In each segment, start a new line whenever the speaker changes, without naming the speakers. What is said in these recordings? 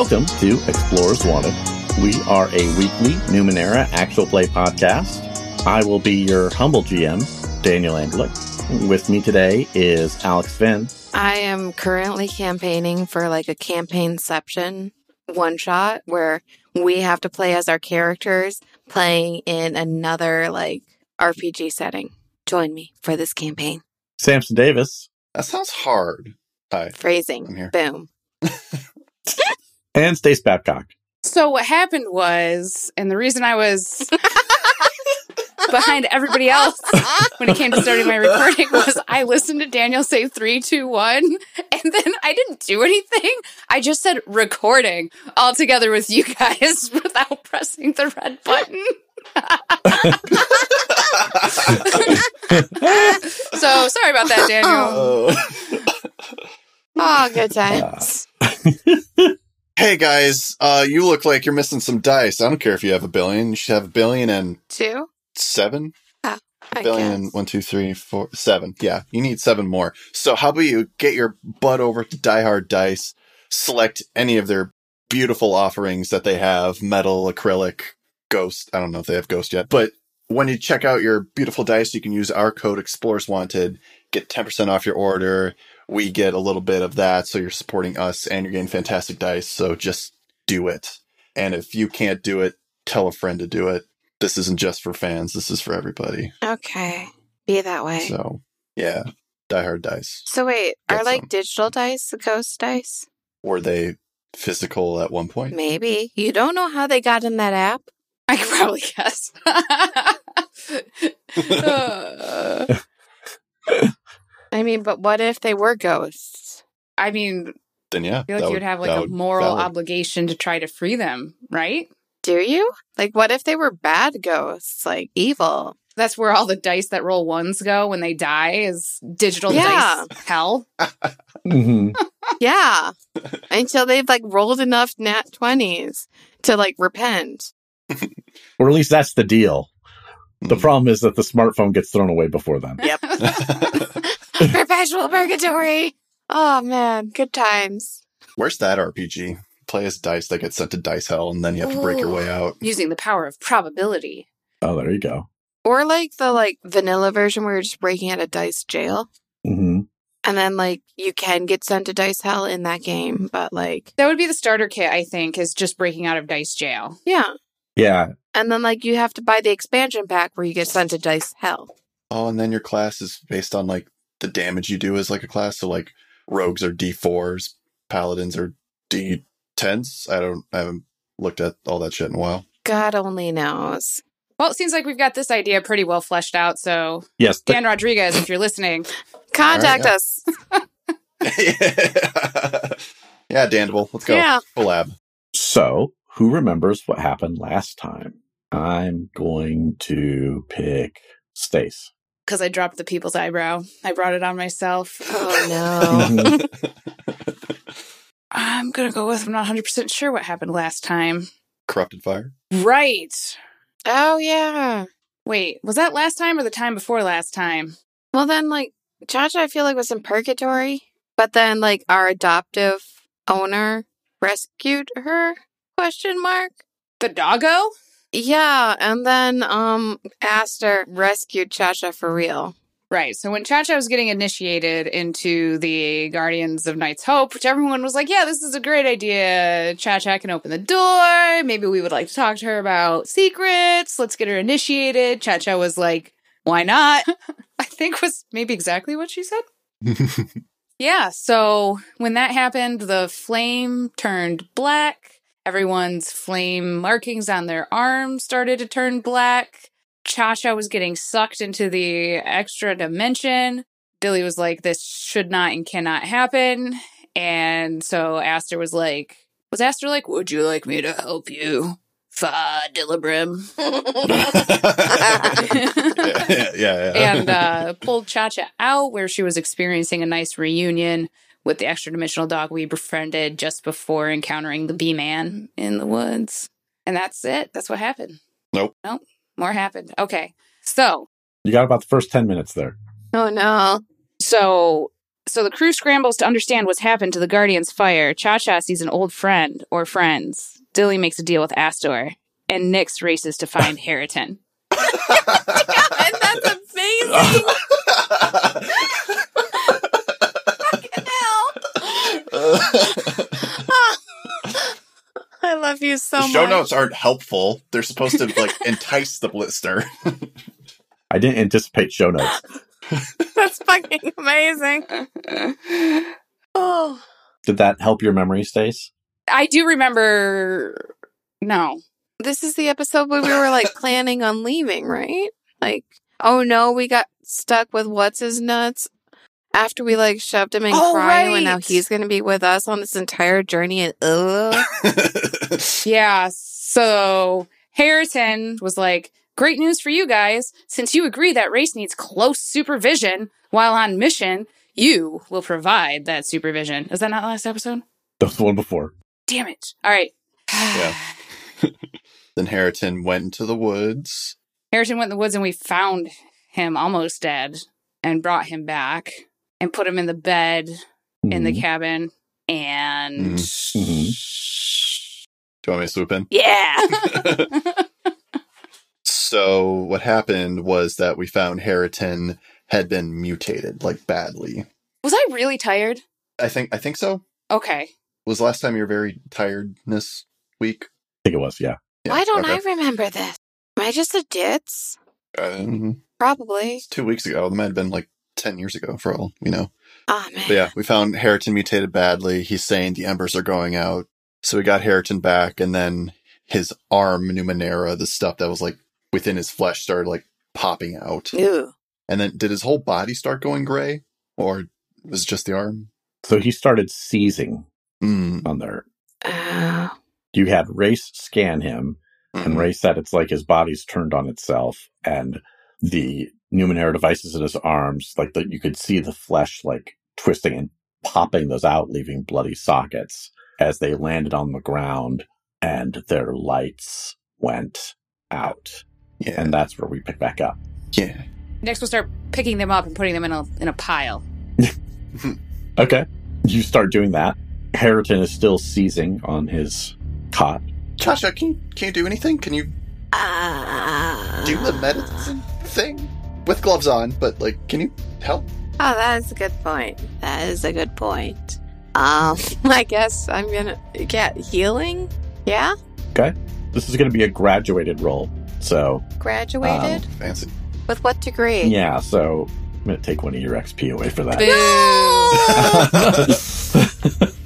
Welcome to Explorers Wanted. We are a weekly Numenera actual play podcast. I will be your humble GM, Daniel Angelic. With me today is Alex Finn.
I am currently campaigning for like a campaignception one shot where we have to play as our characters playing in another like RPG setting. Join me for this campaign.
Samson Davis.
That sounds hard. Hi. Phrasing. I'm
Phrasing.
here.
Boom.
And Stace Babcock.
So what happened was, and the reason I was behind everybody else when it came to starting my recording was I listened to Daniel say three, two, one, and then I didn't do anything. I just said recording all together with you guys without pressing the red button. so sorry about that, Daniel.
Oh.
Oh, good times.
Hey guys, uh, you look like you're missing some dice. I don't care if you have a billion. You should have a billion and
Two?
seven.
I
billion and one, two, three, four, seven. Yeah, you need seven more. So how about you get your butt over to Die Hard Dice, select any of their beautiful offerings that they have, metal, acrylic, ghost. I don't know if they have ghost yet, but when you check out your beautiful dice, you can use our code Explorers Wanted, get 10% off your order. We get a little bit of that. So you're supporting us and you're getting fantastic dice. So just do it. And if you can't do it, tell a friend to do it. This isn't just for fans. This is for everybody.
Okay. Be that way. So,
So yeah, Die Hard dice.
So wait, are
Get
like
some.
digital dice the ghost dice?
Were they physical at one point?
Maybe. You don't know how they got in that app?
I could probably guess. Uh,
I mean, but what if they were ghosts?
I mean,
Then yeah,
I feel like you would have like a moral
valid.
obligation to try to free them, right?
Do you? Like, what if they were bad ghosts, like evil?
That's where all the dice that roll ones go when they die is digital
Yeah.
dice hell.
Mm-hmm.
Yeah. Until they've like rolled enough nat 20s to like repent.
Or at least that's the deal. The
Mm.
problem is that the smartphone gets thrown away before then.
Yep. Perpetual purgatory. Oh man, good times.
Where's that RPG? Play as dice that get sent to dice hell, and then you have to break your way out.
Using the power of probability.
Oh, there you go.
Or like the like vanilla version where you're just breaking out of dice jail.
hmm
And then like you can get sent to dice hell in that game, but like
That would be the starter kit, I think, is just breaking out of dice jail.
yeah.
Yeah.
And then like you have to buy the expansion pack where you get sent to dice hell.
Oh, and then your class is based on like the damage you do as like a class. So like rogues are D fours, paladins are D tens. I don't. I haven't looked at all that shit in a while.
God only knows.
Well, it seems like we've got this idea pretty well fleshed out. So,
Yes. the-
Dan Rodriguez, if you're listening,
Contact
yeah.
us.
yeah, Dandible. Let's go.
Yeah.
Collab.
So, who remembers what happened last time? I'm going to pick Stace.
Because I dropped the people's eyebrow, I brought it on myself.
Oh no.
I'm going to go with I'm not 100% sure what happened last time.
Corrupted fire.
Right.
oh yeah.
Wait, was that last time or the time before last time?
Well then like Chacha I feel like was in purgatory. But then like our adoptive owner rescued her? Question mark.
The doggo?
Yeah, and then um Aster rescued Chacha for real.
Right. So when Cha Cha was getting initiated into the Guardians of Night's Hope, which everyone was like, yeah, this is a great idea. Cha Cha can open the door. Maybe we would like to talk to her about secrets. Let's get her initiated. Cha Cha was like, why not? I think was maybe exactly what she said. Yeah. So when that happened, the flame turned black. Everyone's flame markings on their arms started to turn black. Cha Cha was getting sucked into the extra dimension. Dilly was like, this should not and cannot happen. And so Aster was like, was Aster like, would you like me to help you? Fa Dillabrim.
yeah, yeah, yeah.
and uh, pulled Cha Cha out where she was experiencing a nice reunion with the extra dimensional dog we befriended just before encountering the bee man in the woods. And that's it. That's what happened.
Nope.
Nope. More happened. Okay. So,
You got about the first 10 minutes there.
Oh no.
so So the crew scrambles to understand what's happened to the Guardian's fire. Cha Cha sees an old friend or friends. Dilly makes a deal with Aster, and Nyx races to find Harriton.
and that's amazing. I love you so
the
much.
show notes aren't helpful. They're supposed to like entice the listener.
I didn't anticipate show notes.
That's fucking amazing. Oh,
Did that help your memory, Stace?
I do remember. No.
this is the episode where we were like planning on leaving, right? Like, oh no, we got stuck with what's his nuts after we like shoved him in
Oh,
cryo, and now he's gonna be with us on this entire journey. And ugh.
Yeah. So Harriton was like, Great news for you guys. Since you agree that race needs close supervision while on mission, you will provide that supervision. Is that not the last episode?
That was the one before.
Damn it. All right.
Yeah. then Harriton went into the woods.
Harriton went in the woods and we found him almost dead and brought him back and put him in the bed in the
Mhm.
cabin. And
Mhm.
Do you want me to swoop in?
yeah.
So what happened was that we found Harriton had been mutated, like badly.
was I really tired?
I think I think so.
Okay.
Was the last time your very tiredness week?
I think it was, yeah.
Yeah,
Why don't
okay.
I remember this? Am I just a ditz?
Um,
Probably.
two weeks ago. It might have been like ten years ago for all we know.
Oh man.
But yeah, we found Harriton mutated badly. He's saying the embers are going out. So we got Harriton back, and then his arm, Numenera, the stuff that was like within his flesh started like popping out.
Ew.
And then did his whole body start going gray? Or was it just the arm?
So he started seizing
Mm.
on there. You had Race scan him, and
Mm.
Ray said it's like his body's turned on itself, and the Numenera devices in his arms, like that, you could see the flesh like twisting and popping those out, leaving bloody sockets as they landed on the ground, and their lights went out,
Yeah.
and that's where we pick back up.
yeah.
Next, we'll start picking them up and putting them in a in a pile.
Okay, you start doing that. Harriton is still seizing on his cot.
Chasha, can you, can you do anything? Can you
Ah.
do the medicine thing? With gloves on, but like, can you help?
Oh, that is a good point. That is a good point. Um, I guess I'm gonna get healing. Yeah, Okay.
This is going to be a graduated roll, so
graduated
Fancy.
with what degree?
yeah. So I'm going to take one of your XP away for that.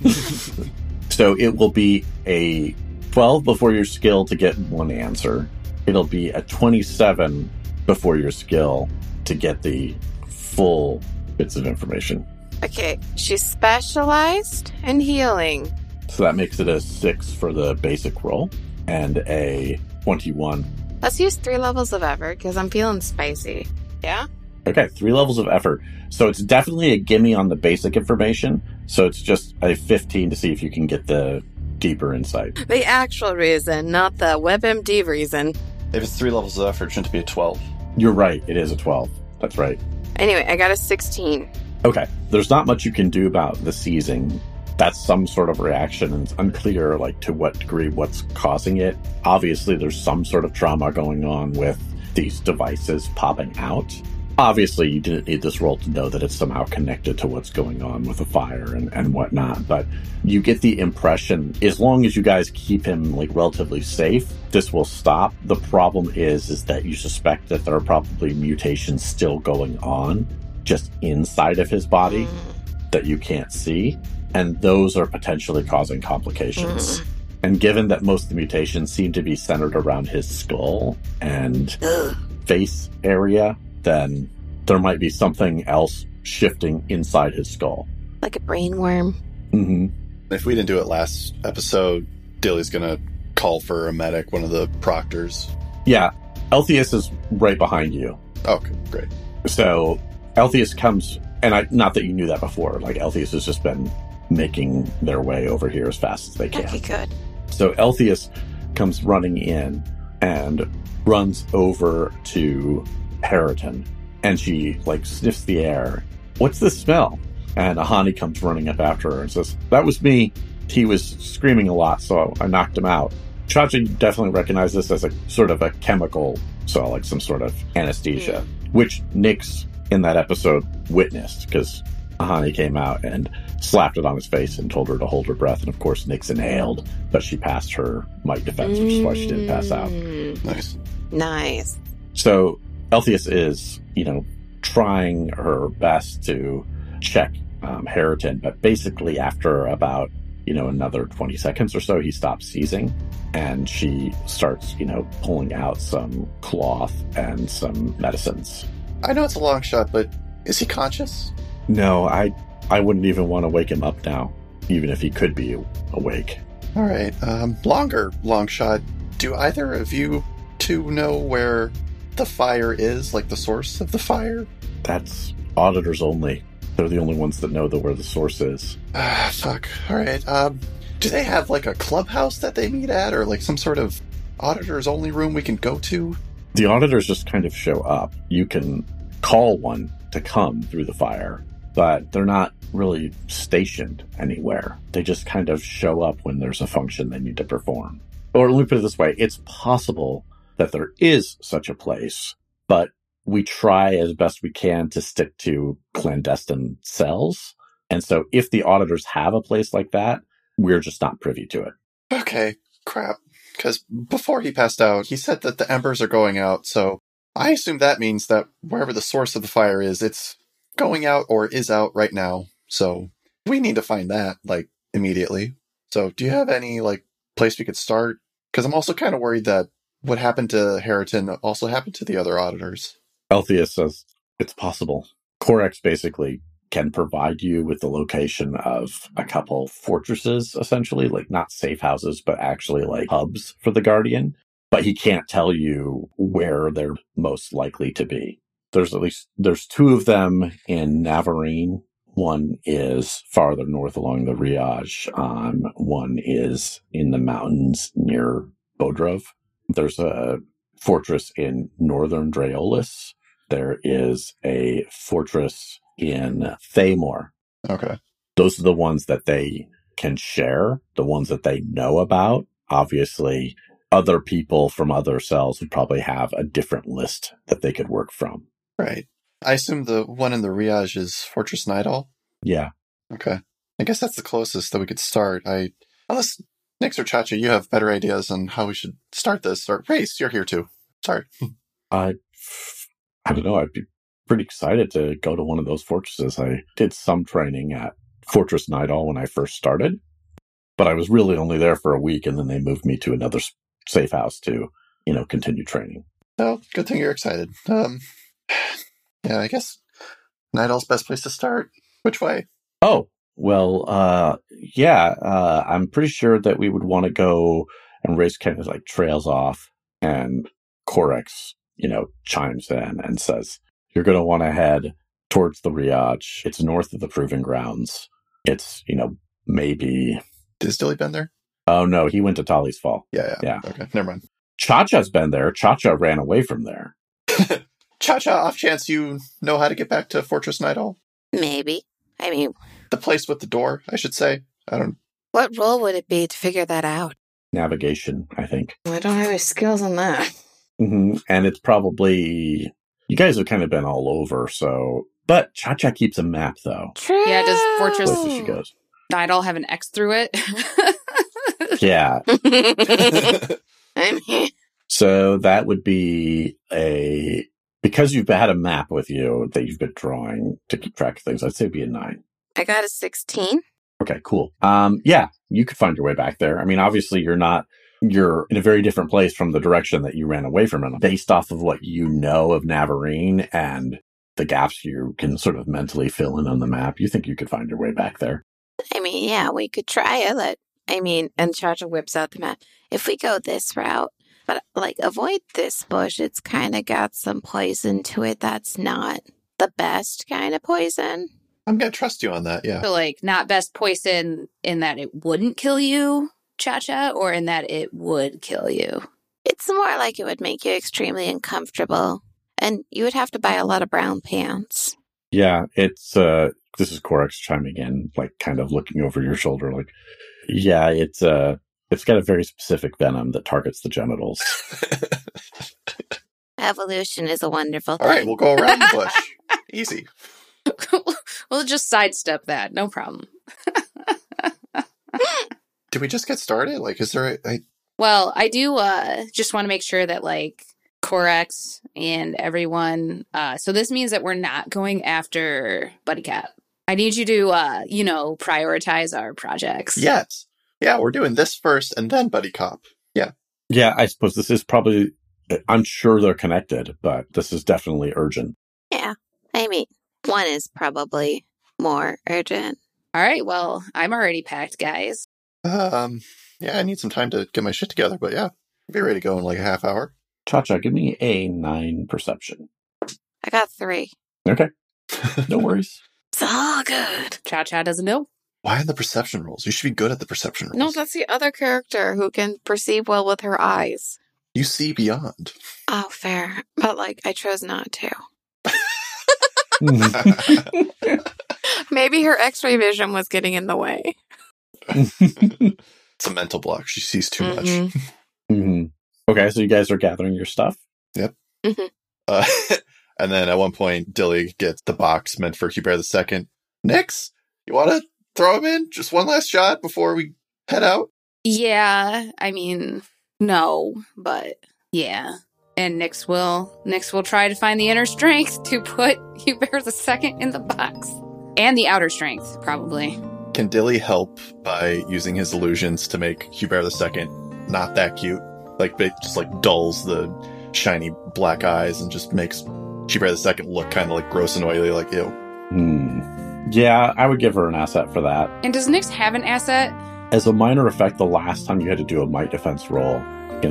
Boo.
so it will be a 12 before your skill to get one answer. It'll be a 27 before your skill to get the full bits of information.
Okay, she's specialized in healing.
So that makes it a 6 for the basic roll and a 21.
Let's use three levels of effort because I'm feeling spicy. Yeah.
Okay, three levels of effort. So it's definitely a gimme on the basic information. So it's just a 15 to see if you can get the deeper insight.
The actual reason, not the WebMD reason.
If it's three levels of effort, it shouldn't be a 12.
You're right, it is a 12. That's right.
Anyway, I got a 16.
Okay, there's not much you can do about the seizing. That's some sort of reaction, and it's unclear, like to what degree what's causing it. Obviously, there's some sort of trauma going on with these devices popping out. Obviously, you didn't need this roll to know that it's somehow connected to what's going on with the fire and, and whatnot, but you get the impression as long as you guys keep him like relatively safe, this will stop. The problem is is that you suspect that there are probably mutations still going on just inside of his body mm. that you can't see, and those are potentially causing complications. Mm. And given that most of the mutations seem to be centered around his skull and
Ugh.
face area, then there might be something else shifting inside his skull.
Like a brain worm.
hmm
If we didn't do it last episode, Dilly's gonna call for a medic, one of the proctors.
Yeah, Eltheus is right behind you.
Okay, great.
So Eltheus comes, and I not that you knew that before. Like Eltheus has just been making their way over here as fast as they can.
Okay, good.
So Eltheus comes running in and runs over to Periton, and she like sniffs the air. What's the smell? And Ahani comes running up after her and says, That was me. He was screaming a lot, so I knocked him out. Chachi definitely recognized this as a sort of a chemical, so like some sort of anesthesia, which Nyx in that episode witnessed because Ahani came out and slapped it on his face and told her to hold her breath. And of course, Nyx inhaled, but she passed her might defense, which is why she didn't pass out.
Mm,
Nice.
Nice.
So Eltheus is, you know, trying her best to check um, Heriton, but basically after about, you know, another 20 seconds or so, he stops seizing and she starts, you know, pulling out some cloth and some medicines.
I know it's a long shot, but is he conscious?
No, I, I wouldn't even want to wake him up now, even if he could be awake.
All right. Um, longer long shot. Do either of you two know where the fire is, like the source of the fire?
That's auditors only. They're the only ones that know the, where the source is.
Ah, fuck. All right. Um, do they have like a clubhouse that they meet at, or like some sort of auditors only room we can go to?
The auditors just kind of show up. You can call one to come through the fire, but they're not really stationed anywhere. They just kind of show up when there's a function they need to perform. Or let me put it this way it's possible that there is such a place, but we try as best we can to stick to clandestine cells. And so if the auditors have a place like that, we're just not privy to it.
Okay, crap. Because before he passed out, he said that the embers are going out, so I assume that means that wherever the source of the fire is, it's going out or is out right now. So we need to find that, like, immediately. So do you have any, like, place we could start? Because I'm also kind of worried that what happened to Heriton also happened to the other auditors.
Eltheus says it's possible. Corex basically can provide you with the location of a couple fortresses, essentially, like not safe houses, but actually like hubs for the Guardian. But he can't tell you where they're most likely to be. There's at least there's two of them in Navarene. One is farther north along the Riage. Um, one is in the mountains near Bodrov. There's a fortress in northern Draolis. There is a fortress in Thaemor.
Okay.
Those are the ones that they can share, the ones that they know about. Obviously, other people from other cells would probably have a different list that they could work from.
Right. I assume the one in the Riage is Fortress Nidal.
Yeah.
Okay. I guess that's the closest that we could start. I unless Nyx or Chacha, you have better ideas on how we should start this. Or Race, you're here too. Sorry.
I, I don't know. I'd be pretty excited to go to one of those fortresses. I did some training at Fortress Nidal when I first started, but I was really only there for a week, and then they moved me to another safe house to, you know, continue training.
Well, good thing you're excited. Um, yeah, I guess Nidal's best place to start. Which way?
Oh, well, uh, yeah, uh, I'm pretty sure that we would want to go and race kind of like trails off and Corex, you know, chimes in and says, you're going to want to head towards the Riach. It's north of the proving grounds. It's, you know, maybe,
Has Dilly been there?
oh no, he went to Tali's Fall.
Yeah, yeah.
Yeah.
Okay, never mind.
Cha-Cha's been there. Cha-Cha ran away from there.
Cha-Cha, off chance you know how to get back to Fortress Nidal?
Maybe. I mean,
The place with the door, I should say. I don't.
what roll would it be to figure that out?
Navigation, I think.
I don't have any skills on that.
hmm And it's probably, you guys have kind of been all over, so, but Cha-Cha keeps a map though.
True.
Yeah, does Fortress-
Places she goes.
Nidal have an X through it.
Yeah.
I'm here.
So that would be a because you've had a map with you that you've been drawing to keep track of things. I'd say it'd be a nine.
I got a 16.
Okay, cool. Um, yeah, you could find your way back there. I mean, obviously, you're not. You're in a very different place from the direction that you ran away from. And based off of what you know of Navarene and the gaps you can sort of mentally fill in on the map, you think you could find your way back there.
I mean, yeah, we could try it. I mean, and Chacha whips out the map. If we go this route, but like avoid this bush, it's kind of got some poison to it that's not the best kind of poison.
I'm gonna trust you on that. Yeah.
so, like, not best poison in that it wouldn't kill you, Cha Cha, or in that it would kill you.
It's more like it would make you extremely uncomfortable, and you would have to buy a lot of brown pants.
Yeah, it's uh this is Corex chiming in, like kind of looking over your shoulder, like yeah, it's uh it's got a very specific venom that targets the genitals.
Evolution is a wonderful thing.
All right, we'll go around the bush. Easy.
we'll just sidestep that. No problem.
Did we just get started? Like, is there a, I,
Well, I do uh just want to make sure that like Corex and everyone uh so this means that we're not going after Buddy Cat. I need you to uh, you know, prioritize our projects.
yes. Yeah, we're doing this first and then Buddy Cop.
yeah, Yeah, I suppose this is probably I'm sure they're connected, but this is definitely urgent.
Yeah. I mean, one is probably more urgent.
All right, well, I'm already packed, guys.
Um, yeah, I need some time to get my shit together, but yeah, I'll be ready to go in like a half hour.
Cha Cha, give me a nine perception.
I got three.
Okay. No worries.
It's all good.
Cha Cha doesn't know.
Why in the perception rolls? You should be good at the perception rolls.
No, that's the other character who can perceive well with her eyes.
you see beyond.
Oh, fair. But, like, I chose not to. Maybe her x ray vision was getting in the way.
it's a mental block. She sees too much.
Mhm.
Mhm. Okay, so you guys are gathering your stuff.
Uh, and then at one point, Dilly gets the box meant for Hubert the Second. Nyx, you want to throw him in? Just one last shot before we head out?
Yeah, I mean, no, but yeah. And Nyx will Nyx will try to find the inner strength to put Hubert the second in the box. And the outer strength, probably.
Can Dilly help by using his illusions to make Hubert the Second not that cute? Like, it just like dulls the shiny black eyes and just makes Hubert the Second look kind of like gross and oily, like ew.
Hmm. Yeah, I would give her an asset for that.
And does Nyx have an asset?
As a minor effect, the last time you had to do a might defense roll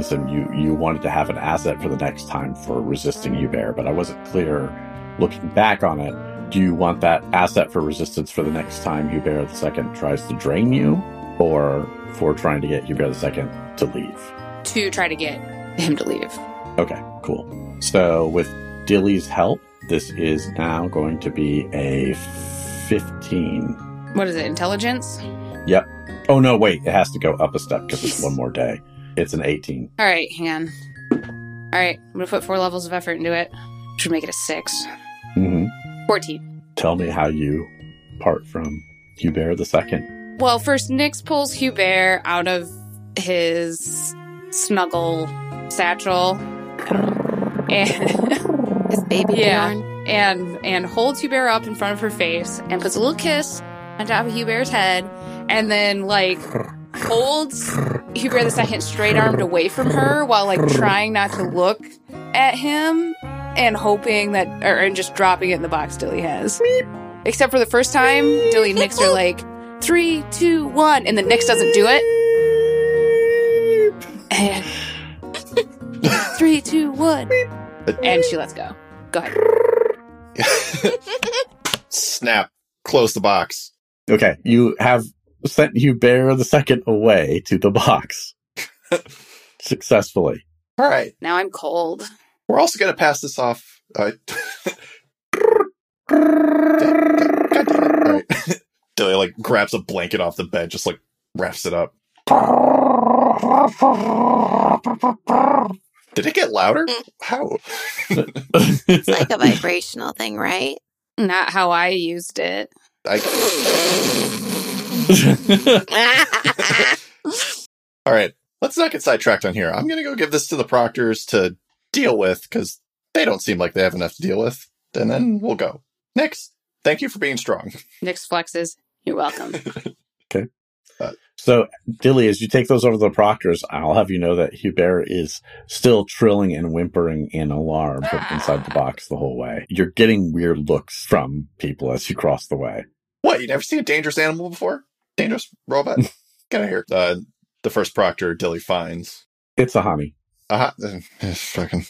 him, you, you wanted to have an asset for the next time for resisting Hubert, but I wasn't clear looking back on it. Do you want that asset for resistance for the next time Hubert II tries to drain you, or for trying to get Hubert II to leave?
To try to get him to leave.
Okay, cool. So with Dilly's help, this is now going to be a 15.
What is it, intelligence? Yep.
Oh no, wait, it has to go up a step because it's one more day. It's an 18.
Alright, hang on. Alright, I'm gonna put four levels of effort into it. Should make it a six.
hmm
14.
Tell me how you part from Hubert II.
Well, first, Nyx pulls Hubert out of his snuggle satchel and
Is baby
Yeah.
Bjorn?
and and holds Hubert up in front of her face and puts a little kiss on top of Hubert's head, and then like holds Hubert the second straight armed away from her while like trying not to look at him and hoping that or and just dropping it in the box Dilly has. Except for the first time, Dilly and Nyx are like three, two, one, and the Nyx doesn't do it. And three, two, one. And she lets go. Go ahead.
Snap. Close the box.
Okay, you have sent Hubert second away to the box successfully.
All right.
Now I'm cold.
We're also going to pass this off. Uh, God damn it. All right. Dilly like grabs a blanket off the bed, just like wraps it up. Did it get louder? How?
It's like a vibrational thing, right?
Not how I used it.
I, all right. Let's not get sidetracked on here. I'm going to go give this to the proctors to deal with because they don't seem like they have enough to deal with. And then we'll go. Next. Thank you for being strong.
Nyx flexes. You're welcome. Okay.
Uh, so, Dilly, as you take those over to the proctors, I'll have you know that Hubert is still trilling and whimpering in alarm from inside the box the whole way. You're getting weird looks from people as you cross the way.
What? You never seen a dangerous animal before? Dangerous robot? Get out of here. Uh, the first proctor Dilly finds.
It's a honey.
Uh, fucking.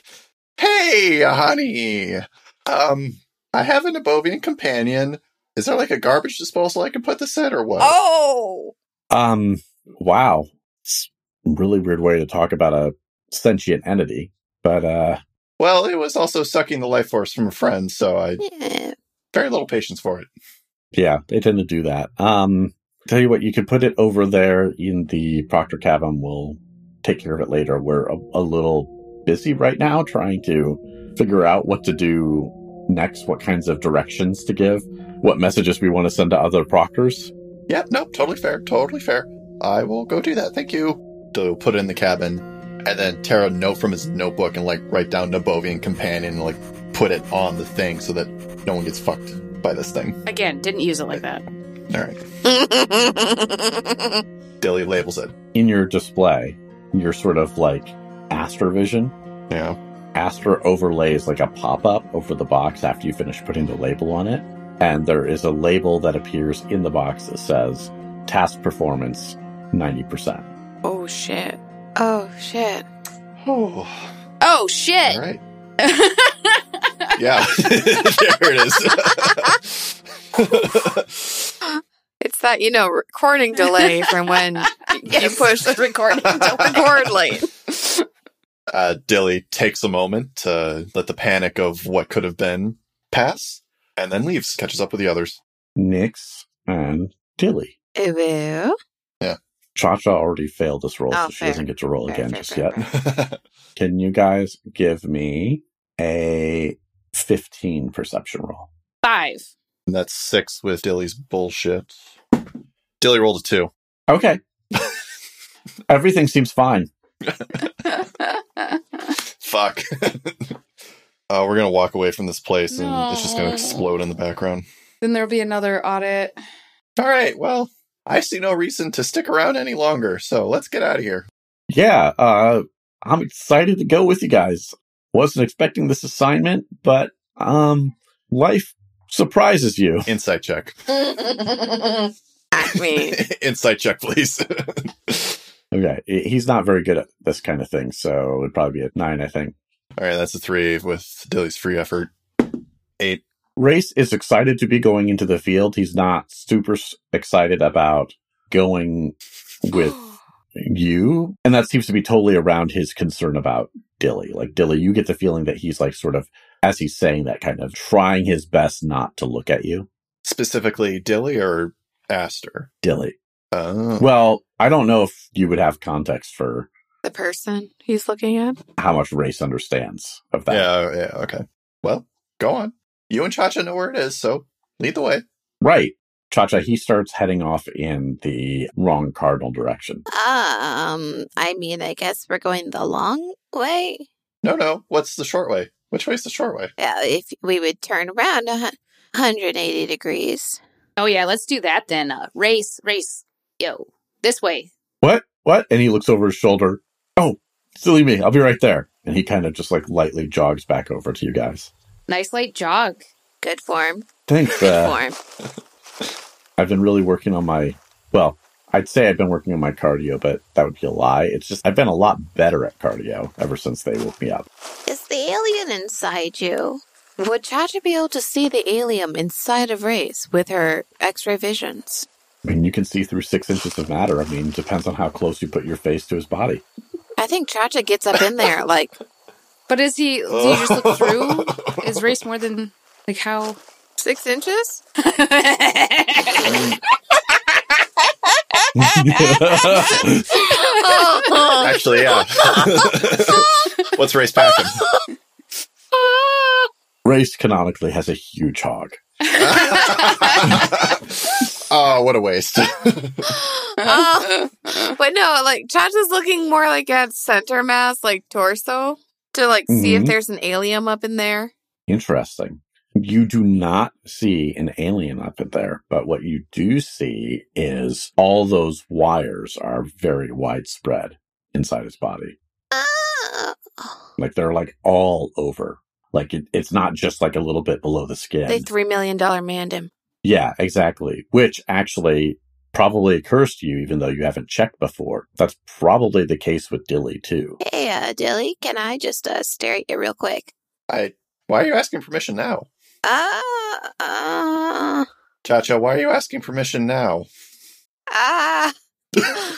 Hey, honey. Um, I have an Abovian companion. Is there like a garbage disposal I can put this in or what?
oh!
Um, wow. It's a really weird way to talk about a sentient entity, but, uh,
Well, it was also sucking the life force from a friend, so I.
Yeah.
very little patience for it.
Yeah, they tend to do that. Um, tell you what, you could put it over there in the Proctor cabin. We'll take care of it later. We're a, a little busy right now trying to figure out what to do next, what kinds of directions to give, what messages we want to send to other proctors.
Yeah, no, totally fair, totally fair. I will go do that. Thank you. To put it in the cabin, and then tear a note from his notebook and like write down Nibovian companion and like put it on the thing so that no one gets fucked by this thing.
Again, didn't use it like that.
All right. Dilly labels it.
In your display, your sort of like astrovision,
Yeah.
Astro overlays like a pop up over the box after you finish putting the label on it. And there is a label that appears in the box that says task performance 90%.
oh shit. Oh shit.
Oh,
Oh shit!
all right. Yeah. there it is.
It's that, you know, recording delay from when you push the recording to record late.
uh, Dilly takes a moment to let the panic of what could have been pass and then leaves, catches up with the others.
Nyx and Dilly.
Ew.
Cha Cha already failed this roll,
Oh,
so she
fair.
doesn't get to roll
Fair,
again
fair,
just
fair,
yet. Can you guys give me a 15 perception roll?
Five.
And that's six with Dilly's bullshit. Dilly rolled a two.
Okay. Everything seems fine.
Fuck. uh, we're gonna walk away from this place and it's just gonna explode in the background.
then there'll be another audit.
All right, well, I see no reason to stick around any longer, so let's get out of here.
Yeah, uh, I'm excited to go with you guys. Wasn't expecting this assignment, but um, life surprises you.
Insight check.
I mean,
Insight check, please.
Okay, he's not very good at this kind of thing, so it'd probably be a nine, I think.
All right, that's a three with Dilly's free effort. Eight.
Race is excited to be going into the field. He's not super excited about going with you. And that seems to be totally around his concern about Dilly. Like, Dilly, you get the feeling that he's like sort of, as he's saying that, kind of trying his best not to look at you.
Specifically, Dilly or Aster?
Dilly.
Oh.
Well, I don't know if you would have context for
the person he's looking at.
how much Race understands of that.
Yeah, yeah, okay. Well, go on. You and Cha Cha know where it is, so lead the way.
Right. Cha Cha, he starts heading off in the wrong cardinal direction.
Um, I mean, I guess we're going the long way.
No, no. What's the short way? Which way's the short way?
Yeah, if we would turn around 180 degrees.
Oh yeah, let's do that then. Uh, race, race. Yo, this way.
What? What? And he looks over his shoulder. Oh, silly me. I'll be right there. And he kind of just like lightly jogs back over to you guys.
Nice light jog.
Good form.
Thanks.
Good
Uh,
form.
I've been really working on my, well, I'd say I've been working on my cardio, but that would be a lie. It's just I've been a lot better at cardio ever since they woke me up.
Is the alien inside you? Would Chacha be able to see the alien inside of Race with her X-ray visions?
I mean, you can see through six inches of matter. I mean, depends on how close you put your face to his body.
I think Chacha gets up in there like
But is he? Do you just look through? Is race more than like how?
six inches.
Actually, yeah. What's race passion?
Race canonically has a huge hog.
oh, what a waste.
Oh. but no, like Chacha's looking more like at center mass, like torso, to like see if
Mhm.
there's an alien up in there.
Interesting. You do not see an alien up in there, but what you do see is all those wires are very widespread inside his body.
Ah.
Like they're like all over. Like it, it's not just like a little bit below the skin.
They three million dollar manned him.
yeah, exactly. Which actually probably occurs to you, even though you haven't checked before. That's probably the case with Dilly too.
Hey, uh, Dilly, can I just uh, stare at you real quick?
I. Why are you asking permission now?
Ah, uh,
Cha Cha, why are you asking permission now?
ah.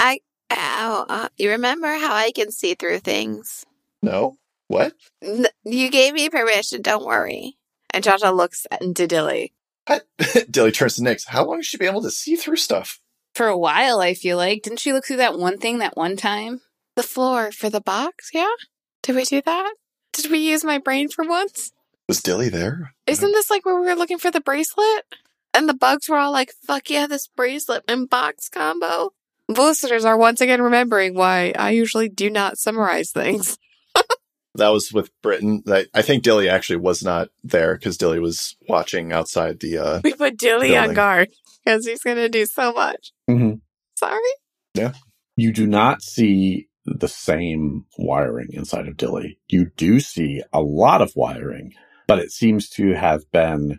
I, ow, uh, you remember how I can see through things?
No? What?
N- you gave me permission, don't worry. And Cha Cha looks into Dilly.
Dilly turns to Nyx. How long has she been able to see through stuff?
For a while, I feel like. Didn't she look through that one thing that one time?
The floor for the box, yeah? Did we do that? Did we use my brain for once?
Was Dilly there?
Isn't this like where we were looking for the bracelet? And the bugs were all like, fuck yeah, this bracelet and box combo. Listeners are once again remembering why I usually do not summarize things.
That was with Britain. That I think Dilly actually was not there because Dilly was watching outside the. uh
We put Dilly on guard because he's going to do so much.
Mhm.
Sorry. Yeah.
You do not see the same wiring inside of Dilly. You do see a lot of wiring, but it seems to have been,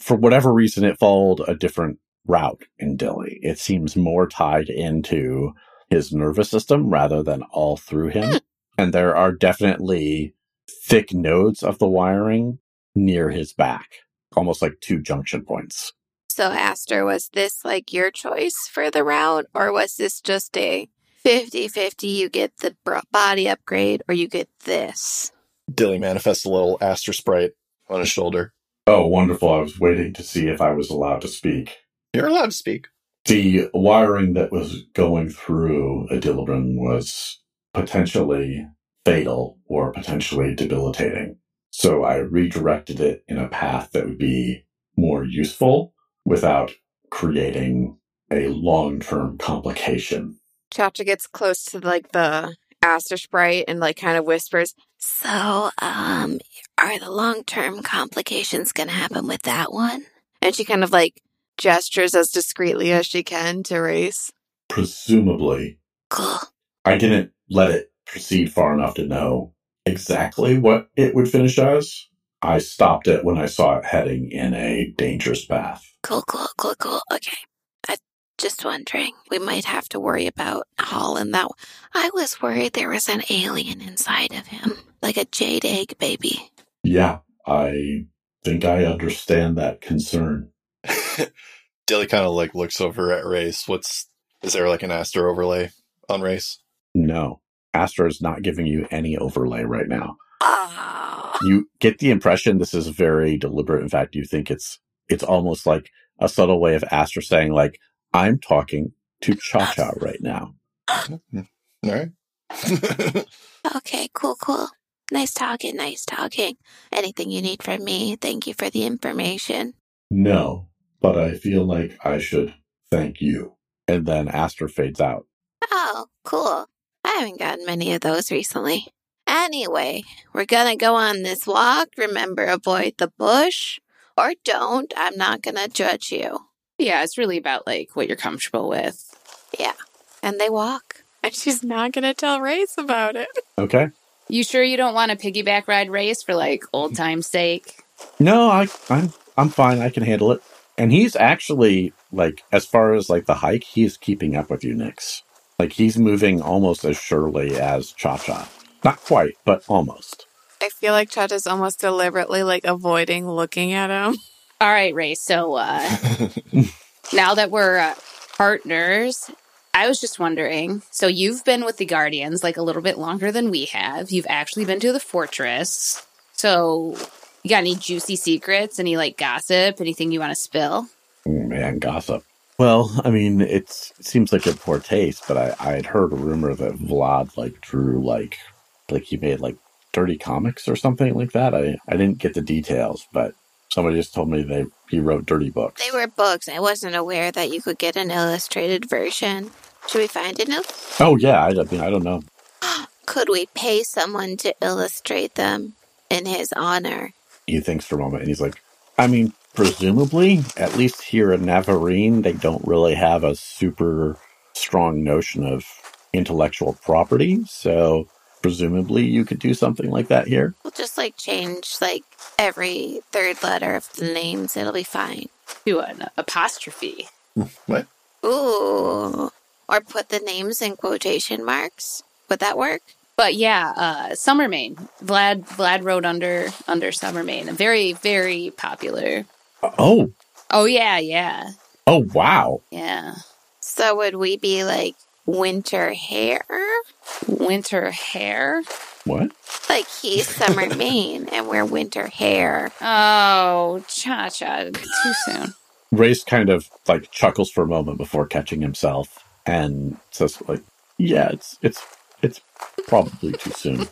for whatever reason, it followed a different route in Dilly. It seems more tied into his nervous system rather than all through him. Hmm. And there are definitely thick nodes of the wiring near his back, almost like two junction points.
So, Aster, was this like your choice for the route, or was this just a 50 50? You get the body upgrade, or you get this?
Dilly manifests a little Aster Sprite on his shoulder.
Oh, wonderful. I was waiting to see if I was allowed to speak.
You're allowed to speak.
The wiring that was going through Adilibrin was potentially fatal or potentially debilitating. So I redirected it in a path that would be more useful without creating a long-term complication.
Chacha gets close to like the Aster Sprite and like kind of whispers, So, um, are the long term complications going to happen with that one? And she kind of like gestures as discreetly as she can to Race.
Presumably,
Cool.
I didn't let it proceed far enough to know exactly what it would finish as. I stopped it when I saw it heading in a dangerous path.
Cool, cool, cool, cool. Okay. I just wondering. We might have to worry about Hall and that. I was worried there was an alien inside of him, like a jade egg baby.
Yeah, I think I understand that concern.
Dilly kind of like looks over at Race. What's is there like an Aster overlay on Race?
No, Astra is not giving you any overlay right now.
Ah.
You get the impression this is very deliberate. In fact, you think it's it's almost like a subtle way of Astra saying, like, I'm talking to Cha Cha right now.
All right.
Okay, cool, cool. Nice talking, nice talking. Anything you need from me, thank you for the information.
No, but I feel like I should thank you. And then Aster fades out.
Oh, cool. I haven't gotten many of those recently. Anyway, we're gonna go on this walk. Remember, avoid the bush. Or don't. I'm not gonna judge you.
Yeah, it's really about like what you're comfortable with. Yeah.
And they walk. And she's not gonna tell Race about it.
Okay.
You sure you don't want a piggyback ride race for like old time's sake?
No, I, I'm I'm fine. I can handle it. And he's actually like, as far as like the hike, he's keeping up with you, Nyx. Like he's moving almost as surely as Cha Cha. Not quite, but almost.
I feel like Cha Chacha's almost deliberately like avoiding looking at him.
All right, Ray. So uh, now that we're uh, partners, I was just wondering. So you've been with the Guardians like a little bit longer than we have. You've actually been to the fortress. So you got any juicy secrets? Any like gossip? Anything you want to spill?
Man, gossip. Well, I mean, it's, it seems like a poor taste, but I, I had heard a rumor that Vlad like drew like, like he made like dirty comics or something like that. I, I didn't get the details, but somebody just told me they he wrote dirty books.
They were books. I wasn't aware that you could get an illustrated version. Should we find it?
Oh yeah, I, I mean, I don't know.
Could we pay someone to illustrate them in his honor?
he thinks for a moment and he's like, I mean, presumably, at least here in Navarene, they don't really have a super strong notion of intellectual property. So presumably you could do something like that here.
We'll just like change like every third letter of the names. It'll be fine.
Do an apostrophe.
what?
Ooh. Or put the names in quotation marks. Would that work?
But yeah, uh, Summermain. Vlad Vlad wrote under under Summermain. Very very popular.
Oh,
Oh yeah, yeah,
oh, wow.
yeah.
So would we be like winter hair?
Winter hair.
What?
Like he's summer mane and we're winter hair.
Oh, Cha Cha, too soon.
Race kind of like chuckles for a moment before catching himself and says like, "Yeah, it's it's it's probably too soon."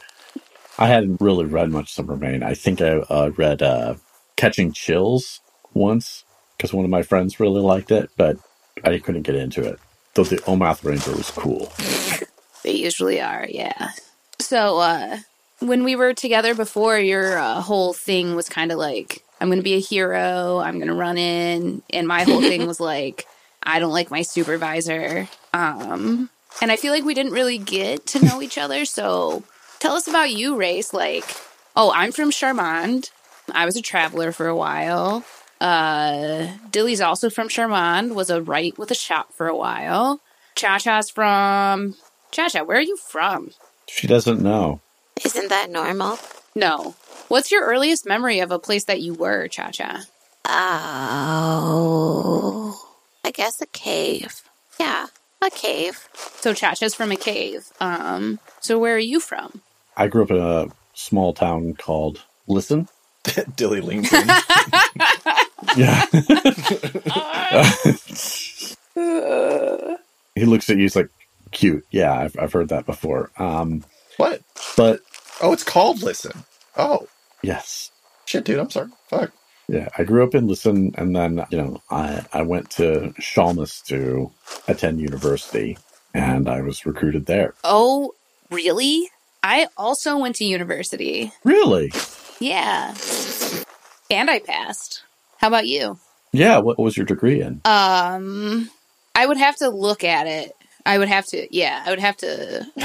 I hadn't really read much Summer Main. I think I uh, read uh, Catching Chills once because one of my friends really liked it, but I couldn't get into it. Though the Omath Ranger was cool.
They usually are, yeah. So, uh, when we were together before, your uh, whole thing was kind of like, I'm going to be a hero, I'm going to run in. And my whole thing was like, I don't like my supervisor. Um, and I feel like we didn't really get to know each other. So, tell us about you, Race. Like, oh, I'm from Charmand. I was a traveler for a while. Uh, Dilly's also from Charmand, was a wright with a shop for a while. Cha Cha's from. Cha Cha, where are you from?
She doesn't know.
Isn't that normal?
No. What's your earliest memory of a place that you were, Cha Cha?
Oh, I guess a cave. Yeah, a cave.
So Chacha's from a cave. Um, so where are you from?
I grew up in a small town called Listen.
Dilly leans in.
Yeah. he looks at you. He's like, "Cute." Yeah, I've I've heard that before. Um,
what?
but
Oh, it's called Listen. Oh,
yes,
shit, dude. I'm sorry. Fuck.
Yeah. I grew up in Listen, and then you know, I I went to Chalmers to attend university, and I was recruited there.
Oh, really? I also went to university.
Really?
Yeah. And I passed. How about you?
Yeah. What was your degree in?
Um, I would have to look at it. I would have to, yeah, I would have to.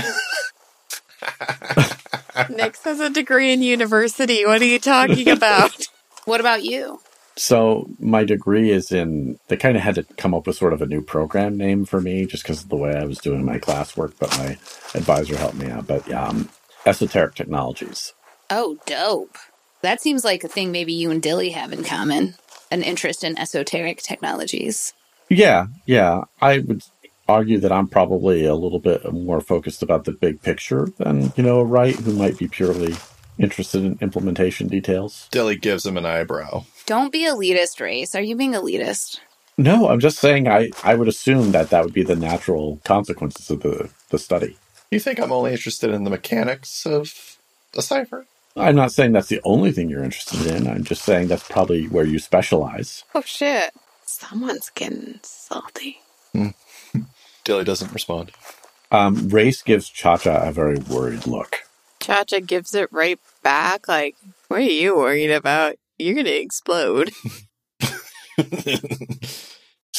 Nyx has a degree in university. What are you talking about?
What about you?
So my degree is in. They kind of had to come up with sort of a new program name for me, just because of the way I was doing my classwork. But my advisor helped me out. But um, esoteric technologies.
Oh, dope. That seems like a thing maybe you and Dilly have in common an interest in esoteric technologies.
Yeah, yeah. I would argue that I'm probably a little bit more focused about the big picture than you know a wright who might be purely interested in implementation details.
Dilly gives him an eyebrow.
Don't be elitist, Race. Are you being elitist?
No, I'm just saying I, I would assume that that would be the natural consequences of the, the study.
You think I'm only interested in the mechanics of a cipher?
I'm not saying that's the only thing you're interested in. I'm just saying that's probably where you specialize.
oh shit! Someone's getting salty.
Dilly doesn't respond.
Um, Race gives Cha Cha a very worried look.
Cha Cha gives it right back. Like, what are you worried about? You're gonna explode.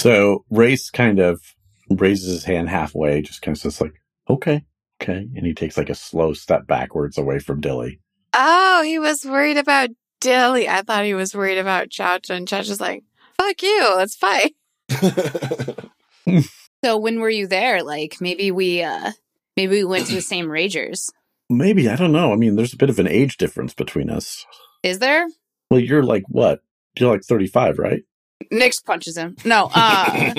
So Race kind of raises his hand halfway, just kind of says like, okay, okay. And he takes like a slow step backwards away from Dilly.
Oh, he was worried about Dilly. I thought he was worried about Cha Cha, and Cha Cha's like, "Fuck you, let's fight."
So when were you there? Like maybe we uh maybe we went to the same ragers.
Maybe, I don't know. I mean, there's a bit of an age difference between us.
Is there?
Well, you're like what? You're like 35, right?
Nyx punches him. No, uh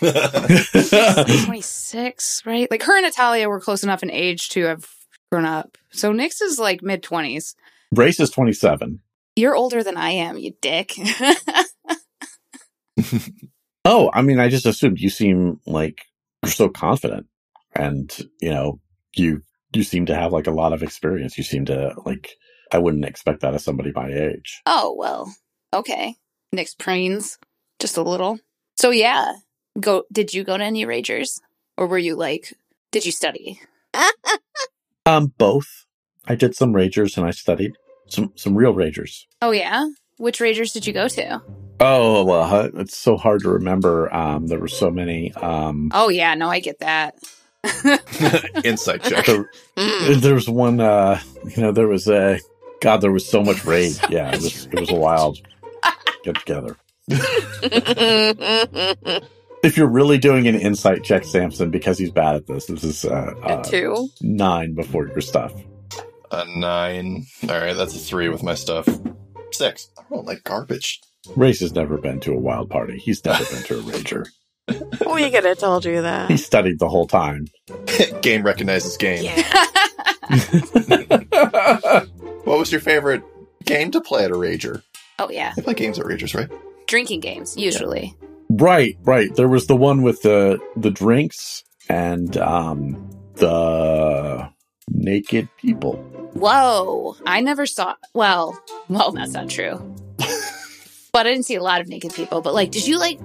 26, right? Like her and Natalia were close enough in age to have grown up. So Nyx is like mid 20s.
Race is 27.
You're older than I am, you dick.
Oh, I mean, I just assumed you seem like you're so confident, and you know, you you seem to have like a lot of experience. You seem to like. I wouldn't expect that of somebody my age.
oh, well. Okay. Nyx preens just a little. So yeah, go did you go to any ragers or were you like did you study?
Um, both. I did some ragers and I studied some some real ragers.
Oh yeah. Which ragers did you go to?
Oh well, it's so hard to remember. Um, there were so many. Um,
Oh yeah, no, I get that.
Insight check.
there,
Mm.
there was one. Uh, you know, there was a. God, there was so much rage. Yeah, it was it was a wild get together. If you're really doing an insight check, Samson, because he's bad at this, this is uh, uh,
Two.
nine before your stuff.
A nine. All right, that's a three with my stuff. Six. I don't like garbage.
Race has never been to a wild party. He's never been to a rager.
We could have told you that.
He studied the whole time.
game recognizes game.
Yeah.
What was your favorite game to play at a rager?
oh yeah,
They play games at ragers, right?
drinking games usually.
right, right. There was the one with the the drinks and um the naked people.
Whoa, I never saw. Well, well, that's not true. But I didn't see a lot of naked people. But like, did you like?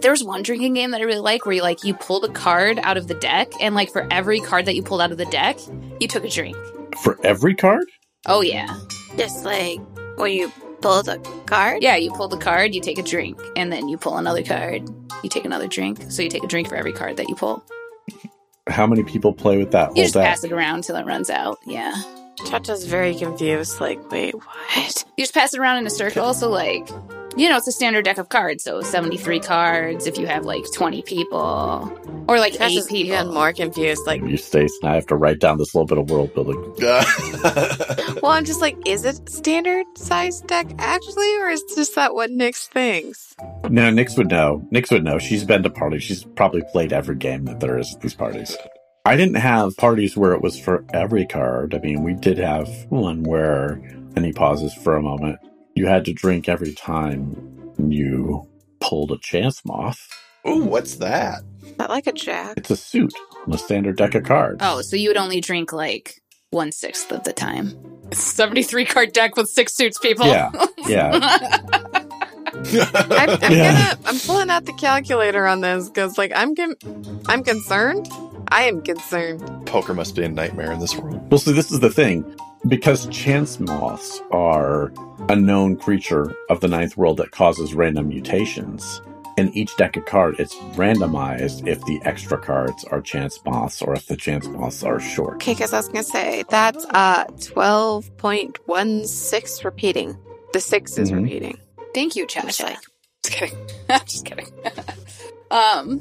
There's one drinking game that I really like where you like you pulled a card out of the deck, and like for every card that you pulled out of the deck, you took a drink.
For every card?
Oh yeah,
Just like when you pull the card.
yeah. You pull the card, you take a drink, and then you pull another card, you take another drink. So you take a drink for every card that you pull.
How many people play with that
You
whole
just
deck?
pass it around till it runs out. Yeah.
Chacha's very confused. Like, wait, what?
You just pass it around in a circle. So, like, you know, it's a standard deck of cards. So, 73 cards if you have like 20 people, or like eight
Chacha's
people.
even more confused. Like,
You Stace and I have to write down this little bit of world building.
well, I'm just like, is it standard size deck actually, or is it just that what Nyx thinks?
No, Nyx would know. Nyx would know. She's been to parties. She's probably played every game that there is at these parties. I didn't have parties where it was for every card. I mean, we did have one where, and he pauses for a moment, you had to drink every time you pulled a chance moth.
Ooh, what's that?
Is that like a jack?
It's a suit on a standard deck of cards.
Oh, so you would only drink like one sixth of the time. 73 card deck with six suits, people.
Yeah, yeah.
I'm, I'm
Yeah.
gonna, I'm pulling out the calculator on this because, like, I'm, con- I'm concerned. I am concerned.
Poker must be a nightmare in this world.
Well, see, this is the thing. Because chance moths are a known creature of the ninth world that causes random mutations, in each deck of card, it's randomized if the extra cards are chance moths or if the chance moths are short.
Okay, because I was gonna say that's uh 12.16 repeating. The 6 is
Mhm.
repeating.
Thank you,
I was like,
Just kidding. I'm just kidding. um,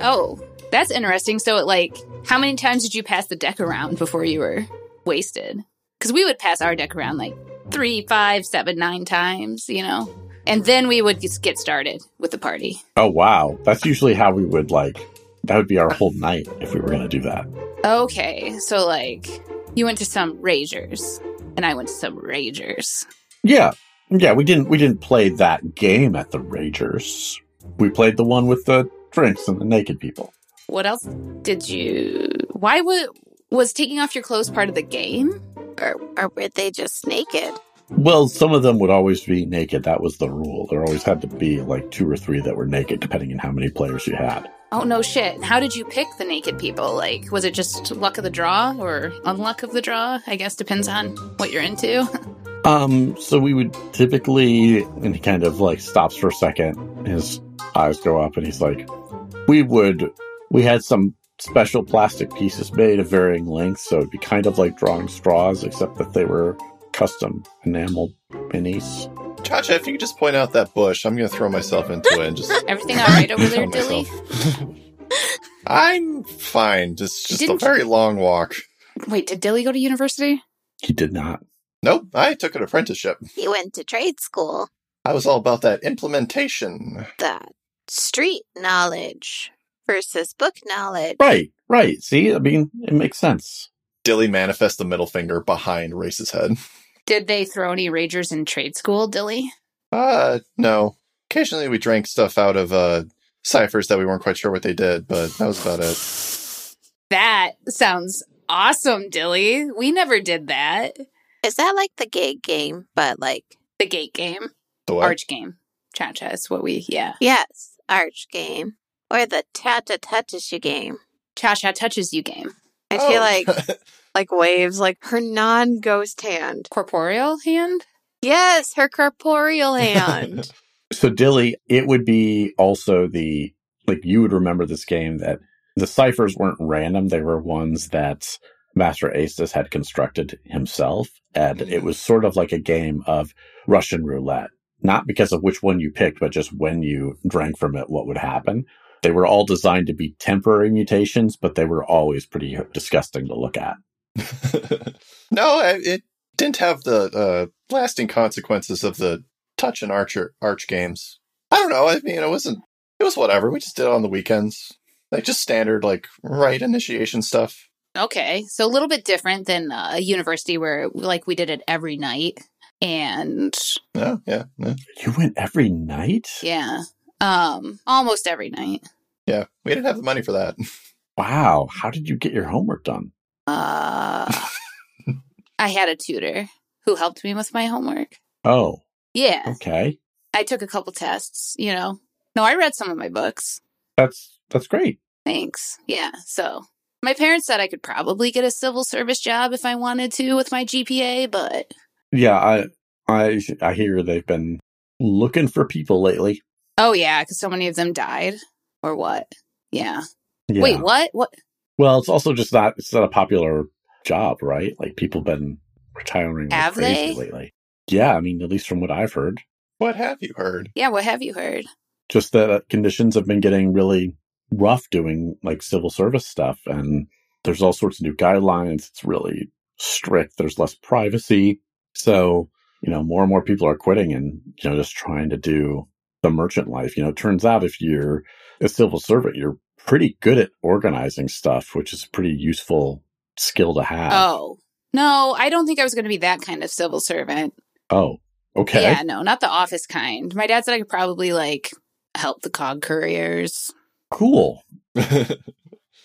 oh, that's interesting. So, it, like, how many times did you pass the deck around before you were wasted? Because we would pass our deck around like three, five, seven, nine times, you know? And then we would just get started with the party.
Oh, wow. That's usually how we would like, that would be our whole night if we were going to do that.
Okay, so like, you went to some Ragers, and I went to some Ragers.
Yeah. Yeah, we didn't we didn't play that game at the Ragers. We played the one with the drinks and the naked people.
What else did you? Why would was taking off your clothes part of the game?
or, or were they just naked?
Well, some of them would always be naked. That was the rule. There always had to be like two or three that were naked, depending on how many players you had.
Oh no shit! How did you pick the naked people? Like, was it just luck of the draw or unluck of the draw? I guess depends on what you're into.
Um, so we would typically, and he kind of like stops for a second. His eyes go up, and he's like, "We would, we had some special plastic pieces made of varying lengths, so it'd be kind of like drawing straws, except that they were custom enamel minis."
Chacha, if you could just point out that bush, I'm going to throw myself into it and just.
Everything all right over there, Dilly?
I'm fine. Just, just a
Didn't-
very long walk.
Wait, did Dilly go to university?
He did not.
Nope, I took an apprenticeship.
He went to trade school.
I was all about that implementation.
That street knowledge versus book knowledge.
Right, right. See, I mean, it makes sense.
Dilly manifests the middle finger behind Race's head.
Did they throw any Ragers in trade school, Dilly?
Uh, no. Occasionally we drank stuff out of, uh, ciphers that we weren't quite sure what they did, but that was about it.
That sounds awesome, Dilly. We never did that.
Is that like the gate game, but like
The gate game,
The what?
arch game, cha cha is what we yeah.
yes, arch game or the cha cha touches you game?
Cha cha touches you game.
I
Oh.
feel like like waves like her non ghost hand.
Corporeal hand.
Yes, her corporeal hand.
So Dilly, it would be also the like you would remember this game that the ciphers weren't random; they were ones that Master Aces had constructed himself, and it mm. was sort of like a game of Russian roulette. Not because of which one you picked, but just when you drank from it, what would happen. They were all designed to be temporary mutations, but they were always pretty disgusting to look at.
no, it didn't have the uh, lasting consequences of the touch and archer arch games. I don't know. I mean, it wasn't. It was whatever. We just did it on the weekends, like just standard like wright initiation stuff.
Okay, so a little bit different than uh, a university where like we did it every night, and
Oh, yeah. Yeah.
You went every night?
yeah, um, almost every night.
Yeah. We didn't have the money for that.
Wow. How did you get your homework done?
Uh, I had a tutor who helped me with my homework.
Oh,
Yeah,
okay.
I took a couple tests. You know, no, I read some of my books.
That's that's great.
Thanks. Yeah. So my parents said I could probably get a civil service job if I wanted to with my GPA, but
Yeah, I I I hear they've been looking for people lately.
Oh yeah, because so many of them died or what? Yeah.
Yeah.
Wait, what? What?
Well, it's also just not it's not a popular job, right? Like people been retiring like
Have
crazy
they?
lately. Yeah, I mean, at least from what I've heard,
What have you heard?
Yeah. What have you heard?
just that uh, conditions have been getting really rough doing like civil service stuff, and there's all sorts of new guidelines. It's really strict. There's less privacy, so you know more and more people are quitting and you know just trying to do the merchant life. You know, it turns out if you're a civil servant, you're pretty good at organizing stuff, which is a pretty useful skill to have.
Oh no, I don't think I was going to be that kind of civil servant.
Oh, okay.
Yeah, no, not the office kind. My dad said I could probably like help the cog couriers,
Cool.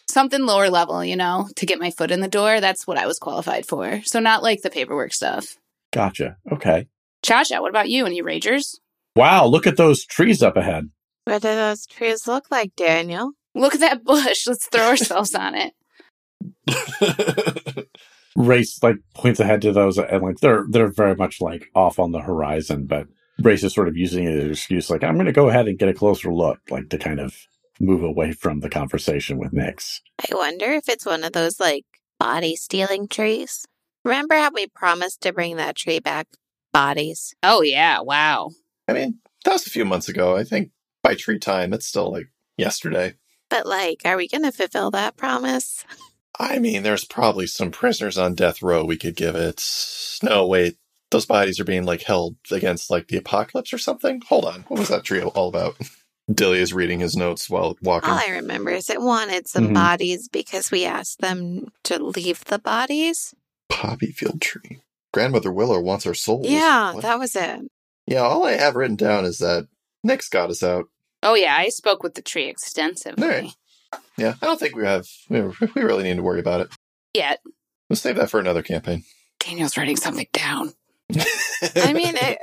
something lower level, you know, to get my foot in the door. That's what I was qualified for. So not like the paperwork stuff.
Gotcha. Okay.
Cha Cha, what about you? Any ragers?
Wow, look at those trees up ahead.
What do those trees look like, Daniel?
Look at that bush. Let's throw ourselves on it.
Race like points ahead to those and like they're they're very much like off on the horizon, but Race is sort of using it as an excuse, like, I'm gonna go ahead and get a closer look, like to kind of move away from the conversation with Nyx.
I wonder if it's one of those like body stealing trees. Remember how we promised to bring that tree back? Bodies.
Oh yeah, wow.
I mean, that was a few months ago. I think by tree time, it's still like yesterday.
But like, are we going to fulfill that promise?
I mean, there's probably some prisoners on death row we could give it. No, wait. Those bodies are being like held against like the apocalypse or something. Hold on. What was that tree all about? Dilly is reading his notes while walking.
All I remember is it wanted some
Mhm.
bodies because we asked them to leave the bodies.
Poppy field tree. Grandmother Willow wants our souls.
Yeah,
What?
that was it.
Yeah, all I have written down is that Nyx got us out.
Oh yeah, I spoke with the tree extensively.
Right. Yeah, I don't think we have. We really need to worry about it.
Yet
Let's save that for another campaign.
Daniel's writing something down.
I mean, it,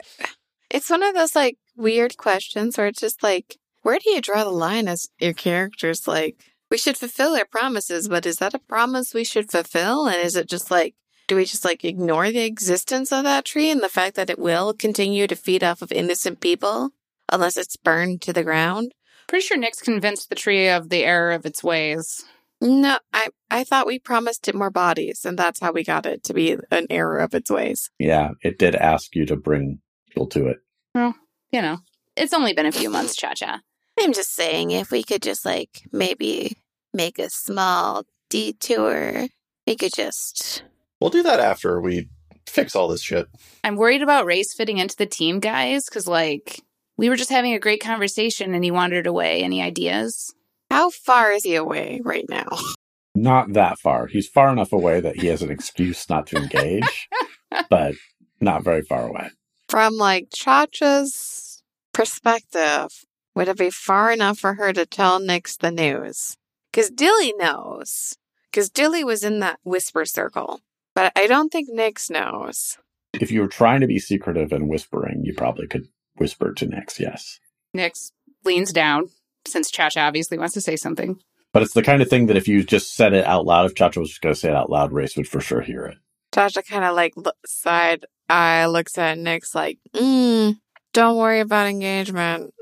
it's one of those like weird questions where it's just like, where do you draw the line as your characters? Like, we should fulfill our promises, but is that a promise we should fulfill? And is it just like, do we just like ignore the existence of that tree and the fact that it will continue to feed off of innocent people unless it's burned to the ground?
Pretty sure Nyx convinced the tree of the error of its ways.
No, I I thought we promised it more bodies, and that's how we got it to be an error of its ways.
Yeah, it did ask you to bring people to it.
Well, you know, it's only been a few months, Cha Cha.
I'm just saying, if we could just like maybe make a small detour, we could just.
We'll do that after we fix all this shit.
I'm worried about Race fitting into the team, guys, because like we were just having a great conversation and he wandered away. Any ideas?
How far is he away right now?
Not that far. He's far enough away that he has an excuse not to engage, but not very far away.
From like Chacha's perspective, would it be far enough for her to tell Nyx the news? Because Dilly knows. Because Dilly was in that whisper circle. But I don't think Nyx knows.
If you were trying to be secretive and whispering, you probably could whisper to Nyx, yes.
Nyx leans down since Cha Cha obviously wants to say something.
But it's the kind of thing that if you just said it out loud, if Chacha was just going to say it out loud, Race would for sure hear it.
Chacha kind of like look, side eye looks at Nyx like, mm, don't worry about engagement.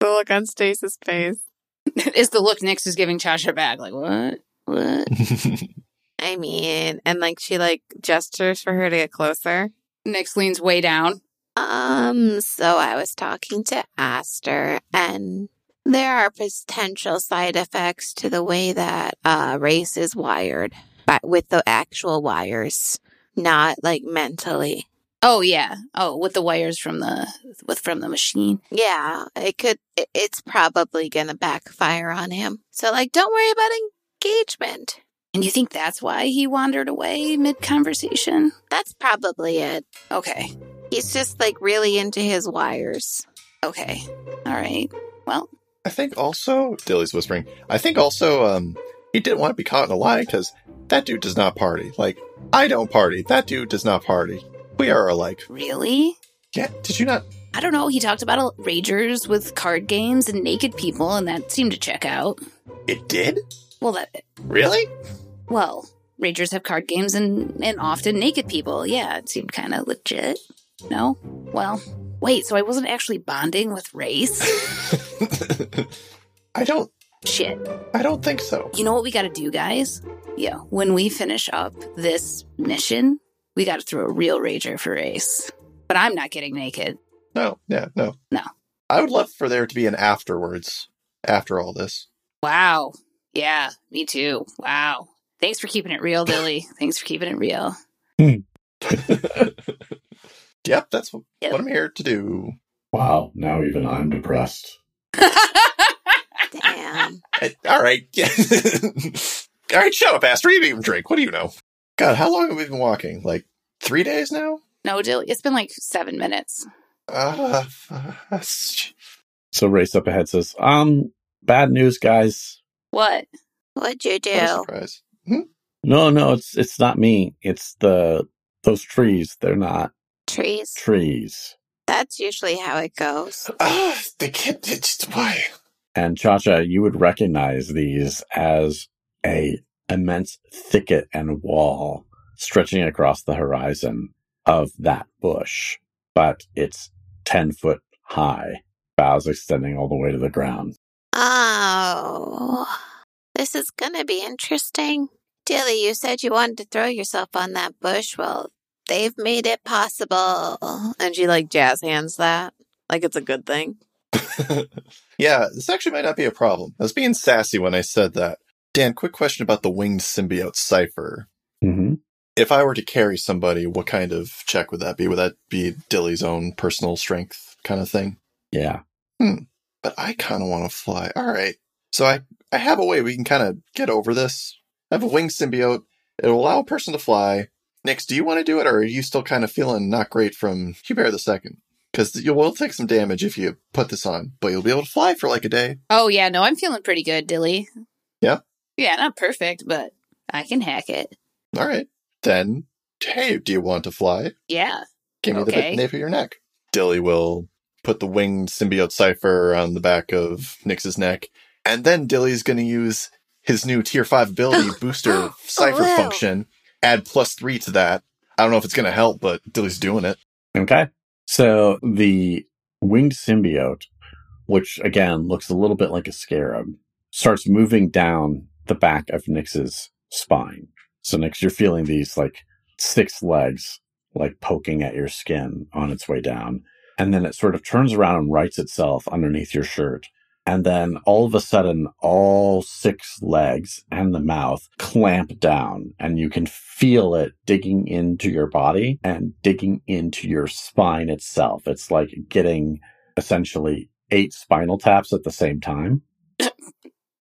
The look on Stace's face.
is the look Nyx is giving Cha Cha back. Like, what? What?
I mean, and like she like gestures for her to get closer.
Nyx leans way down.
Um, so I was talking to Aster, and there are potential side effects to the way that uh race is wired, but with the actual wires, not like mentally.
Oh yeah. Oh, with the wires from the with from the machine.
Yeah, it could. it- It's probably gonna backfire on him. So like, don't worry about engagement.
And you think that's why he wandered away mid conversation?
That's probably it.
Okay.
He's just like really into his wires.
Okay. All right. Well,
I think also, Dilly's whispering, I think also, um, he didn't want to be caught in a lie because that dude does not party. Like, I don't party. That dude does not party. We are alike.
really?
Yeah, did you not?
I don't know. He talked about ragers with card games and naked people, and that seemed to check out.
It did?
Well, that
Really?
Well, ragers have card games and and often naked people. Yeah, it seemed kind of legit. No, well, wait. So I wasn't actually bonding with race.
I don't,
Shit.
I don't think so.
You know what we got to do, guys? Yeah, when we finish up this mission, we got to throw a real rager for race. But I'm not getting naked.
No, yeah, no.
No.
I would love for there to be an afterwards after all this.
Wow. Yeah, me too. Wow. Thanks for keeping it real, Dilly. Thanks for keeping it real.
Yep, that's what,
Yep.
what I'm here to do.
Wow, now even I'm depressed.
Damn.
I- All right. All right, shut up, Aster. You didn't even drink. What do you know? God, how long have we been walking? Like three days now?
no, Dilly, it's been like seven minutes.
Uh, uh,
So race up ahead says, um, bad news, guys.
What?
What'd you
what a
do?
Surprise.
No, no, it's it's not me. It's the those trees. They're not
Trees.
trees.
That's usually how it goes.
Ah, they can't. It's, why?
And Chacha, you would recognize these as a immense thicket and wall stretching across the horizon of that bush, but it's 10 foot high, boughs extending all the way to the ground.
Oh, this is gonna be interesting. Dilly, you said you wanted to throw yourself on that bush. Well, they've made it possible. And she like jazz hands that. Like it's a good thing.
yeah, this actually might not be a problem. I was being sassy when I said that. Dan, quick question about the winged symbiote cipher.
Mm-hmm.
If I were to carry somebody, what kind of check would that be? Would that be Dilly's own personal strength kind of thing?
Yeah.
But I kind of want to fly. All right. So I, I have a way we can kind of get over this. I have a wing symbiote. It'll allow a person to fly. Nyx, do you want to do it, or are you still kind of feeling not great from Hubert the Second? Because you will take some damage if you put this on, but you'll be able to fly for like a day.
Oh, yeah, no, I'm feeling pretty good, Dilly.
Yeah?
Yeah, not perfect, but I can hack it.
All right. Then, hey, do you want to fly?
Yeah.
Give me the
Okay.
bit nape of your neck. Dilly will put the winged symbiote cipher on the back of Nyx's neck, and then Dilly's going to use his new tier five ability booster oh, cipher
wow.
function. Add plus three to that. I don't know if it's going to help, but Dilly's doing it.
Okay. So the winged symbiote, which again looks a little bit like a scarab, starts moving down the back of Nyx's spine. So Nyx, you're feeling these like six legs like poking at your skin on its way down. And then it sort of turns around and rights itself underneath your shirt. And then all of a sudden, all six legs and the mouth clamp down and you can feel it digging into your body and digging into your spine itself. It's like getting essentially eight spinal taps at the same time.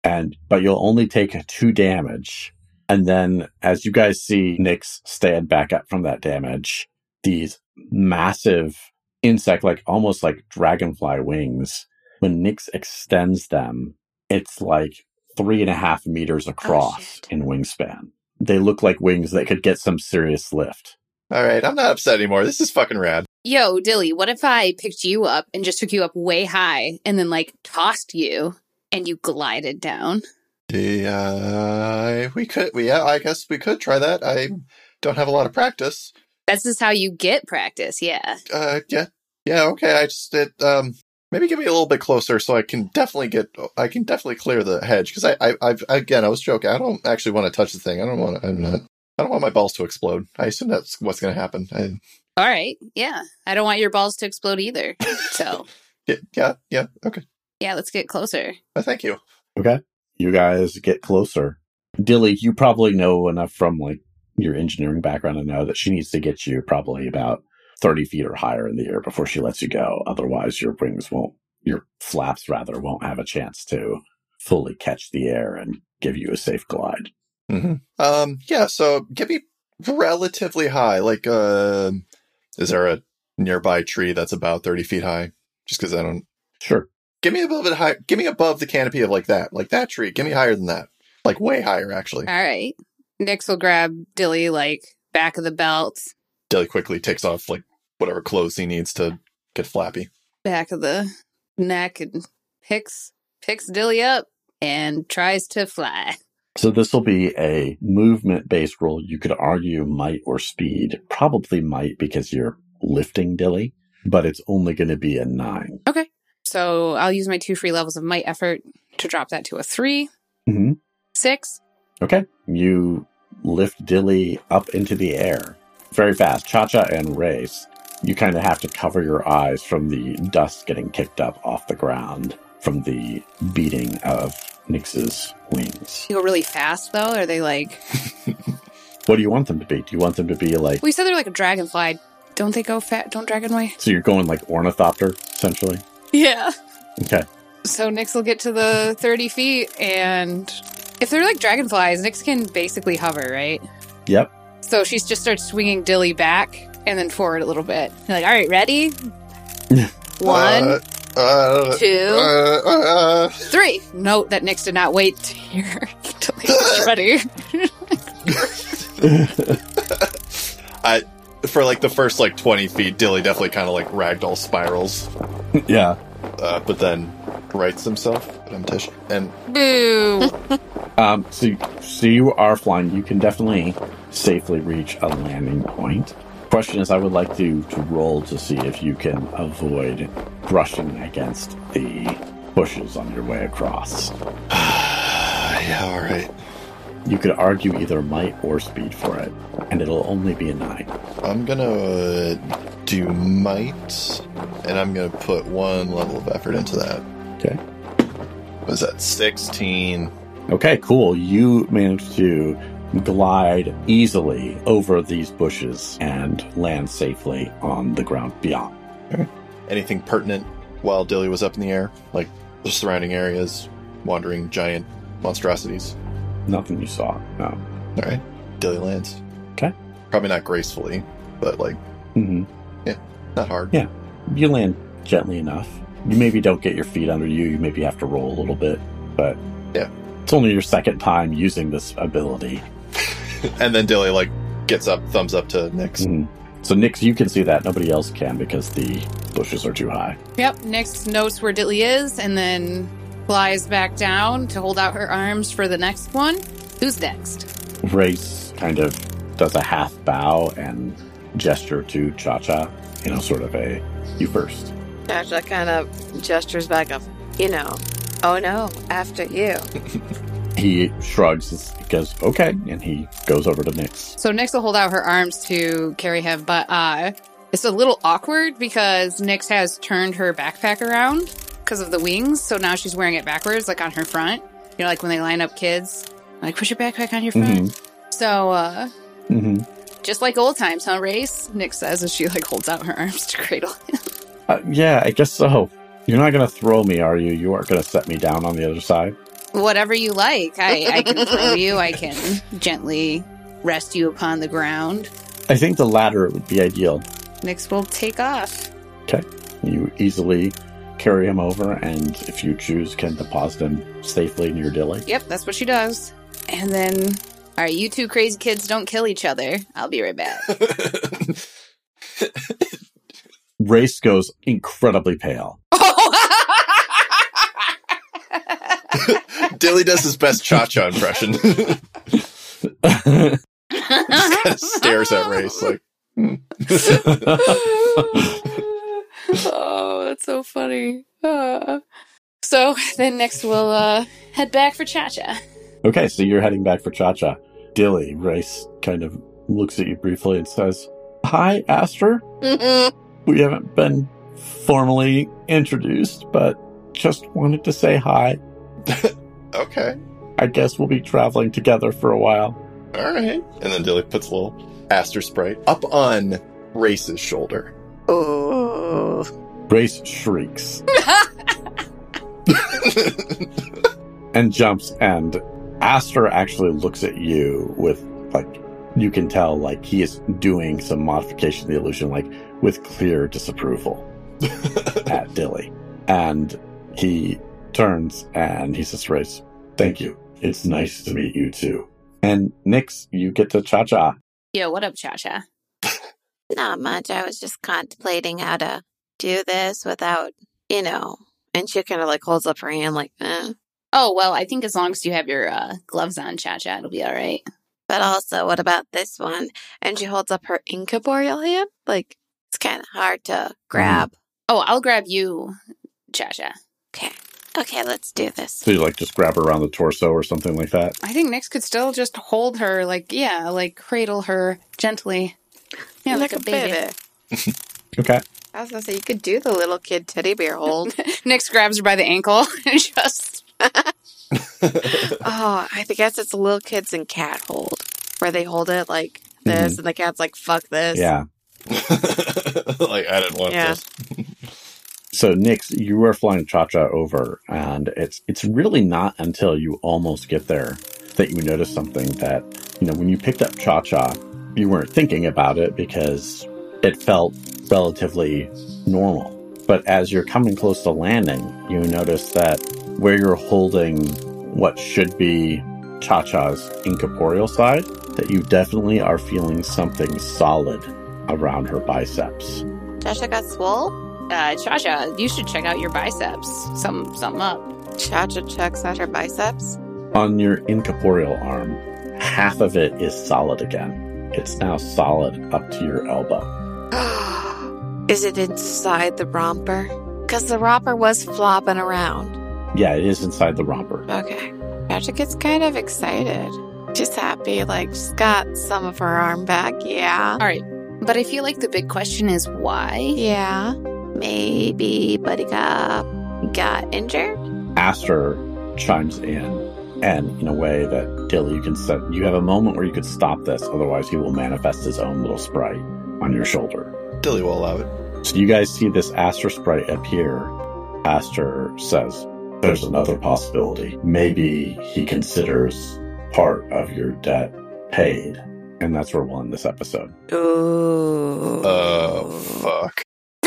and, but you'll only take two damage. And then as you guys see Nyx stand back up from that damage, these massive insect, like almost like dragonfly wings, when Nyx extends them, it's like three and a half meters across
shit.
in wingspan. They look like wings that could get some serious lift.
All right, I'm not upset anymore. This is fucking rad.
Yo, Dilly, what if I picked you up and just took you up way high and then like tossed you and you glided down?
Yeah, we could. We, yeah, I guess we could try that. I don't have a lot of practice.
That's just how you get practice, yeah.
Uh, yeah, yeah, okay. I just it, um maybe get me a little bit closer so I can definitely get I can definitely clear the hedge because I, I I've again I was joking. I don't actually want to touch the thing. I don't want to. I'm not. I don't want my balls to explode. I assume that's what's going to happen. I,
All right, yeah. I don't want your balls to explode either. So,
yeah, yeah, yeah. Okay.
yeah, let's get closer.
Uh, thank you.
Okay. You guys get closer. Dilly, you probably know enough from like your engineering background to know that she needs to get you probably about 30 feet or higher in the air before she lets you go. Otherwise, your wings won't, your flaps rather, won't have a chance to fully catch the air and give you a safe glide.
hmm Um, yeah. So give me relatively high. Like, uh, is there a nearby tree that's about thirty feet high? Just because I don't.
Sure.
Give me a little bit high. Give me above the canopy of like that, like that tree. Give me higher than that. Like way higher, actually.
All right. Nyx will grab Dilly like back of the belt,
Dilly quickly takes off like whatever clothes he needs to get flappy.
back of the neck, and picks picks Dilly up and tries to fly.
So this will be a movement based roll. You could argue might or speed. Probably might because you're lifting Dilly, but it's only going to be a nine. Okay.
So I'll use my two free levels of might effort to drop that to a three,
Mm-hmm.
six.
Okay. You lift Dilly up into the air very fast. Cha Cha and Race, you kind of have to cover your eyes from the dust getting kicked up off the ground from the beating of Nyx's wings.
You go really fast though. Are they like?
What do you want them to be? Do you want them to be like,
We said they're like a dragonfly. Don't they go fat? Don't dragonfly?
so you're going like ornithopter, essentially?
Yeah.
Okay.
So Nyx will get to the thirty feet, and if they're like dragonflies, Nyx can basically hover, right?
Yep.
So she just starts swinging Dilly back and then forward a little bit. You're like, all right, ready? One,
Uh, uh,
two,
uh, uh,
three. Note that Nyx did not wait to hear Dilly was ready.
I for like the first like twenty feet, Dilly definitely kind of like ragdoll spirals,
yeah.
uh, but then rights himself. But I'm Tish, and
Boo.
Um, so, so you are flying. You can definitely safely reach a landing point. Question is, I would like to to roll to see if you can avoid brushing against the bushes on your way across.
yeah, all right.
You could argue either might or speed for it, and it'll only be a nine.
I'm gonna uh, do might, and I'm gonna put one level of effort into that.
Okay.
Was that sixteen?
Okay, cool. You managed to glide easily over these bushes and land safely on the ground beyond.
Anything pertinent while Dilly was up in the air, like the surrounding areas, wandering giant monstrosities?
Nothing you saw. No.
All right, Dilly lands.
Okay.
Probably not gracefully, but like
mm-hmm.
not hard.
Yeah. You land gently enough. You maybe don't get your feet under you. You maybe have to roll a little bit, but
Yeah.
it's only your second time using this ability.
And then Dilly like gets up, thumbs up to Nyx.
Mhm. So, Nyx, you can see that. Nobody else can because the bushes are too high.
Yep. Nyx notes where Dilly is and then flies back down to hold out her arms for the next one. Who's next?
Race kind of does a half bow and gesture to Cha Cha, you know, sort of a you first.
Cha Cha kind of gestures back up, you know, oh no, after you.
He shrugs, he goes, okay, and he goes over to Nyx.
So Nyx will hold out her arms to carry him, but uh, it's a little awkward because Nyx has turned her backpack around because of the wings. So now she's wearing it backwards, like on her front. You know, like when they line up kids, like put your backpack on your front. So uh,
hmm
just like old times, huh, Race? Nyx says as she like holds out her arms to cradle him.
Uh, yeah, I guess so. You're not going to throw me, are you? You aren't going to set me down on the other side?
Whatever you like. I, I can throw you. I can gently rest you upon the ground.
I think the latter would be ideal.
Nyx will take off. Okay.
You easily carry him over, and if you choose, can deposit him safely near Dilly.
Yep, that's what she does. And then, all right, you two crazy kids don't kill each other. I'll be right back.
Race goes incredibly pale.
Dilly does his best cha cha impression. Just kind of stares at Race like,
oh, that's so funny. Uh, so then next we'll uh, head back for Cha Cha.
okay, so you're heading back for Cha Cha. Dilly, Race kind of looks at you briefly and says, Hi, Aster. We haven't been formally introduced, but just wanted to say hi.
okay,
I guess we'll be traveling together for a while.
all right. And then Dilly puts a little Aster Sprite up on Race's shoulder.
Oh.
Race shrieks and jumps and Aster actually looks at you with like you can tell like he is doing some modification of the illusion like with clear disapproval at Dilly. And he turns and he says, Race, thank you. It's nice to meet you too. And Nyx, you get to cha cha.
Yo, what up, Cha Cha?
Not much. I was just contemplating how to do this without, you know. And she kind of like holds up her hand, like, eh.
Oh, well, I think as long as you have your uh, gloves on, Cha Cha, it'll be all right.
But also, what about this one? And she holds up her incorporeal hand. Like, it's kind of hard to grab.
Oh, I'll grab you, Cha Cha.
Okay. Okay, let's do this.
So you like just grab her around the torso or something like that.
I think Nyx could still just hold her, like, yeah, like cradle her gently. Yeah, like, a baby.
Okay.
I was gonna say you could do the little kid teddy bear hold.
Nyx grabs her by the ankle and just.
oh, I guess it's a little kids and cat hold, where they hold it like this, mm-hmm. and the cat's like "fuck this."
Yeah.
like I didn't want
Yeah.
this.
So Nyx, you are flying Cha Cha over, and it's it's really not until you almost get there that you notice something that you know when you picked up Cha Cha, you weren't thinking about it because it felt relatively normal. But as you're coming close to landing, you notice that where you're holding what should be Cha Cha's incorporeal side, that you definitely are feeling something solid around her biceps.
Tasha got swole.
Uh, Cha Cha, you should check out your biceps. Some, something up.
Cha-cha checks out her biceps.
on your incorporeal arm, half of it is solid again. It's now solid up to your elbow.
Is it inside the romper? Because the romper was flopping around.
Yeah, it is inside the romper.
Okay. Tasha gets kind of excited. Just happy, like she's got some of her arm back. Yeah.
All right. But I feel like the big question is why?
Yeah. Maybe Buddy Cop got injured?
Aster chimes in, and in a way that Dilly, you can set. You have a moment where you could stop this, otherwise he will manifest his own little sprite on your shoulder.
Dilly will allow it.
So you guys see this Aster sprite appear. Aster says, "There's another possibility. Maybe he considers part of your debt paid." And that's where we'll end this episode.
Ooh.
Oh fuck.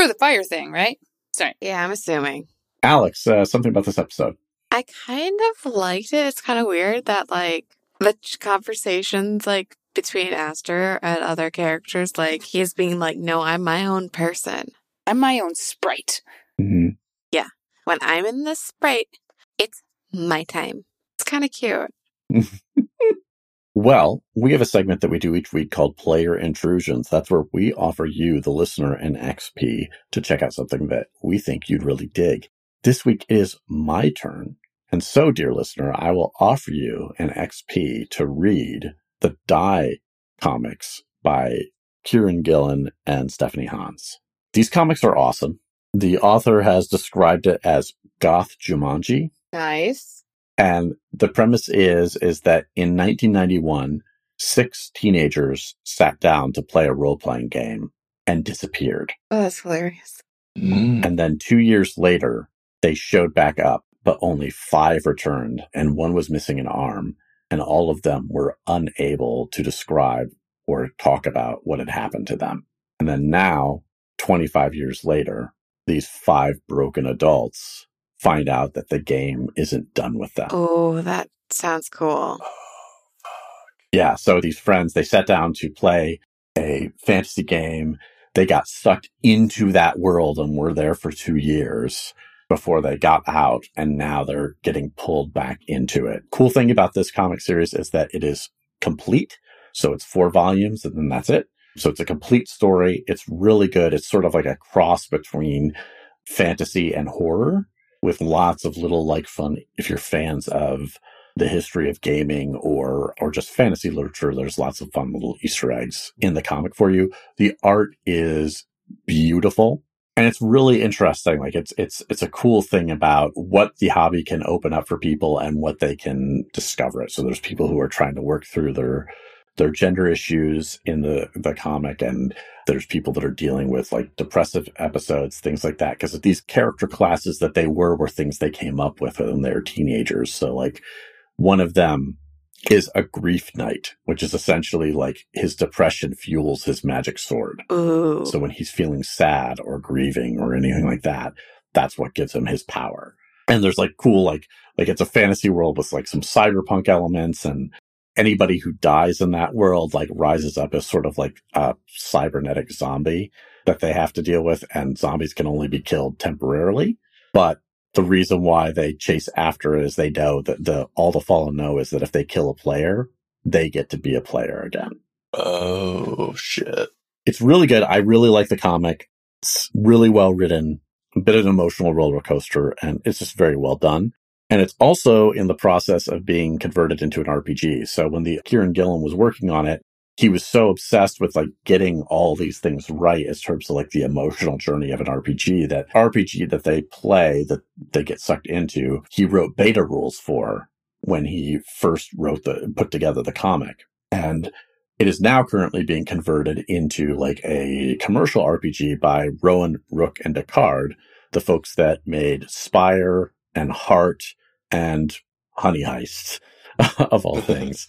For the fire thing, right? Sorry.
Yeah, I'm assuming.
Alex, uh, something about this episode.
I kind of liked it. It's kind of weird that like the ch- conversations like between Aster and other characters, like he's being like, "No, I'm my own person.
I'm my own sprite.
Mm-hmm.
When I'm in the sprite, it's my time." It's kind of cute.
Well, we have a segment that we do each week called Player Intrusions. That's where we offer you, the listener, an XP to check out something that we think you'd really dig. This week is my turn. And so, dear listener, I will offer you an XP to read the Die comics by Kieron Gillen and Stephanie Hans. These comics are awesome. The author has described it as goth Jumanji.
Nice.
And the premise is, is that in 1991, six teenagers sat down to play a role playing game and disappeared.
Oh, that's hilarious.
Mm.
And then two years later, they showed back up, but only five returned and one was missing an arm. And all of them were unable to describe or talk about what had happened to them. And then now, 25 years later, these five broken adults find out that the game isn't done with them.
Oh, that sounds cool.
Oh, yeah, so these friends, they sat down to play a fantasy game. They got sucked into that world and were there for two years before they got out. And now they're getting pulled back into it. Cool thing about this comic series is that it is complete. So it's four volumes and then that's it. So it's a complete story. It's really good. It's sort of like a cross between fantasy and horror with lots of little like fun. If you're fans of the history of gaming or or just fantasy literature there's lots of fun little easter eggs in the comic for you the art is beautiful and it's really interesting like it's it's it's a cool thing about what the hobby can open up for people and what they can discover it so there's people who are trying to work through their their gender issues in the the comic and there's people that are dealing with like depressive episodes things like that because these character classes that they were were things they came up with when they were teenagers so like one of them is a grief knight, which is essentially like his depression fuels his magic sword.
Ooh.
So when he's feeling sad or grieving or anything like that, that's what gives him his power. And there's like cool, like, like it's a fantasy world with like some cyberpunk elements and anybody who dies in that world like rises up as sort of like a cybernetic zombie that they have to deal with. And zombies can only be killed temporarily. But the reason why they chase after it is they know that the, all the fallen know is that if they kill a player, they get to be a player again.
Oh shit.
It's really good. I really like the comic. It's really well written, a bit of an emotional roller coaster, and it's just very well done. And it's also in the process of being converted into an RPG. So when the Kieron Gillen was working on it, he was so obsessed with like getting all these things right as terms of like the emotional journey of an RPG that RPG that they play that they get sucked into, he wrote beta rules for when he first wrote the put together the comic. And it is now currently being converted into like a commercial RPG by Rowan, Rook, and Decard, the folks that made Spire and Heart and Honey Heist of all things.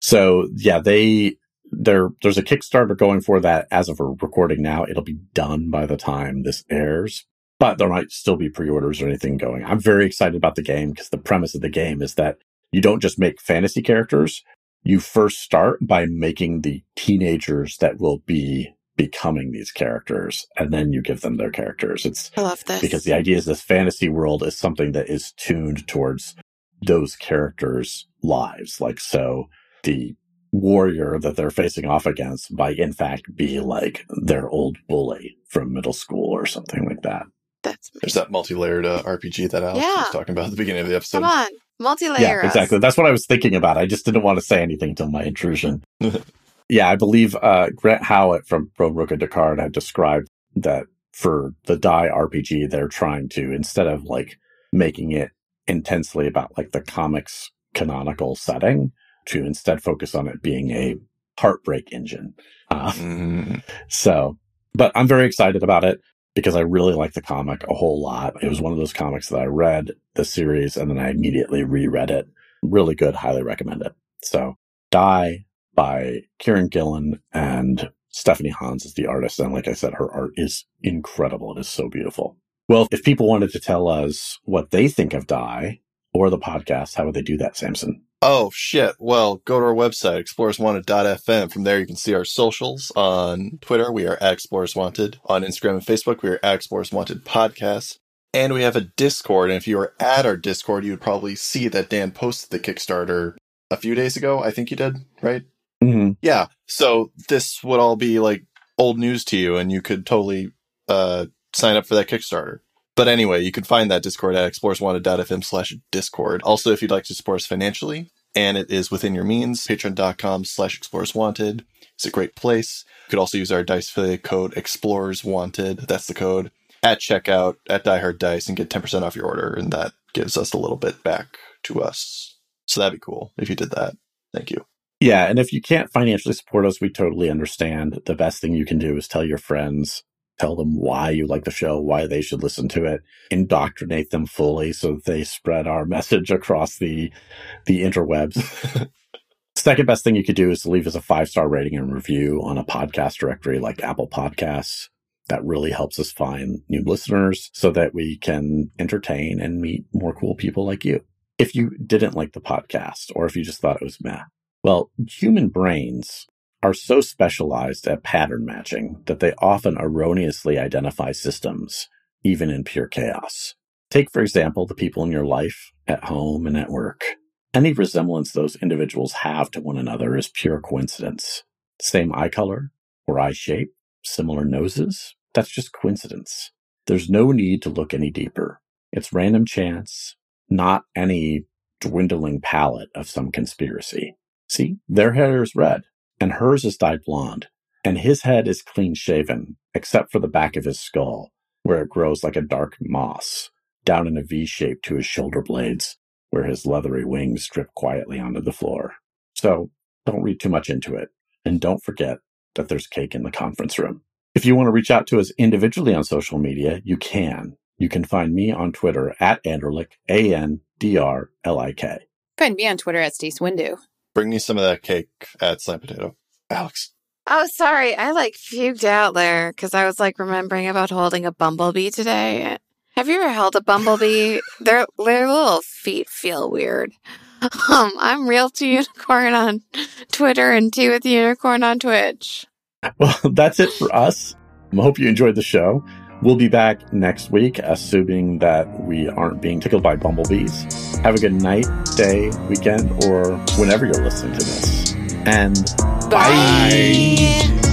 So yeah, they there there's a Kickstarter going for that as of recording now. It'll be done by the time this airs. But there might still be pre-orders or anything going. I'm very excited about the game because the premise of the game is that you don't just make fantasy characters. You first start by making the teenagers that will be becoming these characters and then you give them their characters. It's
I love this.
because the idea is this fantasy world is something that is tuned towards those characters' lives. Like, so the warrior that they're facing off against might in fact be like their old bully from middle school or something like that.
That's
There's that multi-layered uh, RPG that Alex
Yeah.
was talking about at the beginning of the episode.
come on, multi-layer.
yeah,
us.
exactly. That's what I was thinking about. I just didn't want to say anything until my intrusion. yeah, I believe uh, Grant Howitt from Rogue Rook and Decard had described that for the Die RPG, they're trying to instead of like making it intensely about like the comics canonical setting, to instead focus on it being a heartbreak engine. Uh,
Mm,
so, but I'm very excited about it because I really like the comic a whole lot. It was one of those comics that I read the series and then I immediately reread it. Really good, highly recommend it. So, Die by Kieron Gillen and Stephanie Hans is the artist. And like I said, her art is incredible. It is so beautiful. Well, if people wanted to tell us what they think of Die or the podcast, how would they do that, Samson?
Oh shit. Well, go to our website, explorerswanted.fm. From there you can see our socials. On Twitter, we are at Explorers Wanted. On Instagram and Facebook, we are at Explorers Wanted Podcast. And we have a Discord. And if you were at our Discord, you would probably see that Dan posted the Kickstarter a few days ago. I think you did, right?
Mm-hmm.
Yeah. So this would all be like old news to you and you could totally uh sign up for that Kickstarter. But anyway, you can find that Discord at explorerswanted.fm slash Discord. Also, if you'd like to support us financially, and it is within your means, patreon.com slash explorerswanted It's a great place. You could also use our dice affiliate code explorerswanted. That's the code at checkout at Die Hard Dice and get 10% off your order. And that gives us a little bit back to us. So that'd be cool if you did that. Thank you.
Yeah, and if you can't financially support us, we totally understand. The best thing you can do is tell your friends, tell them why you like the show, why they should listen to it, indoctrinate them fully so that they spread our message across the the interwebs. Second best thing you could do is to leave us a five star rating and review on a podcast directory like Apple Podcasts. That really helps us find new listeners so that we can entertain and meet more cool people like you. If you didn't like the podcast or if you just thought it was meh, well, human brains are so specialized at pattern matching that they often erroneously identify systems, even in pure chaos. Take, for example, the people in your life, at home and at work. Any resemblance those individuals have to one another is pure coincidence. Same eye color or eye shape, similar noses, that's just coincidence. There's no need to look any deeper. It's random chance, not any dwindling palette of some conspiracy. See, their hair is red, and hers is dyed blonde, and his head is clean shaven, except for the back of his skull, where it grows like a dark moss, down in a V shape to his shoulder blades, where his leathery wings drip quietly onto the floor. So don't read too much into it, and don't forget that there's cake in the conference room. If you want to reach out to us individually on social media, you can. You can find me on Twitter at Andrlik, A N D R L I K.
Find me on Twitter at Stace Windu.
Bring me some of that cake at Slam Potato. Alex.
Oh, sorry. I like fugued out there because I was like remembering about holding a bumblebee today. Have you ever held a bumblebee? their their little feet feel weird. Um, I'm real to unicorn on Twitter and tea with unicorn on Twitch.
Well, that's it for us. I hope you enjoyed the show. We'll be back next week, assuming that we aren't being tickled by bumblebees. Have a good night, day, weekend, or whenever you're listening to this. And bye.
Bye.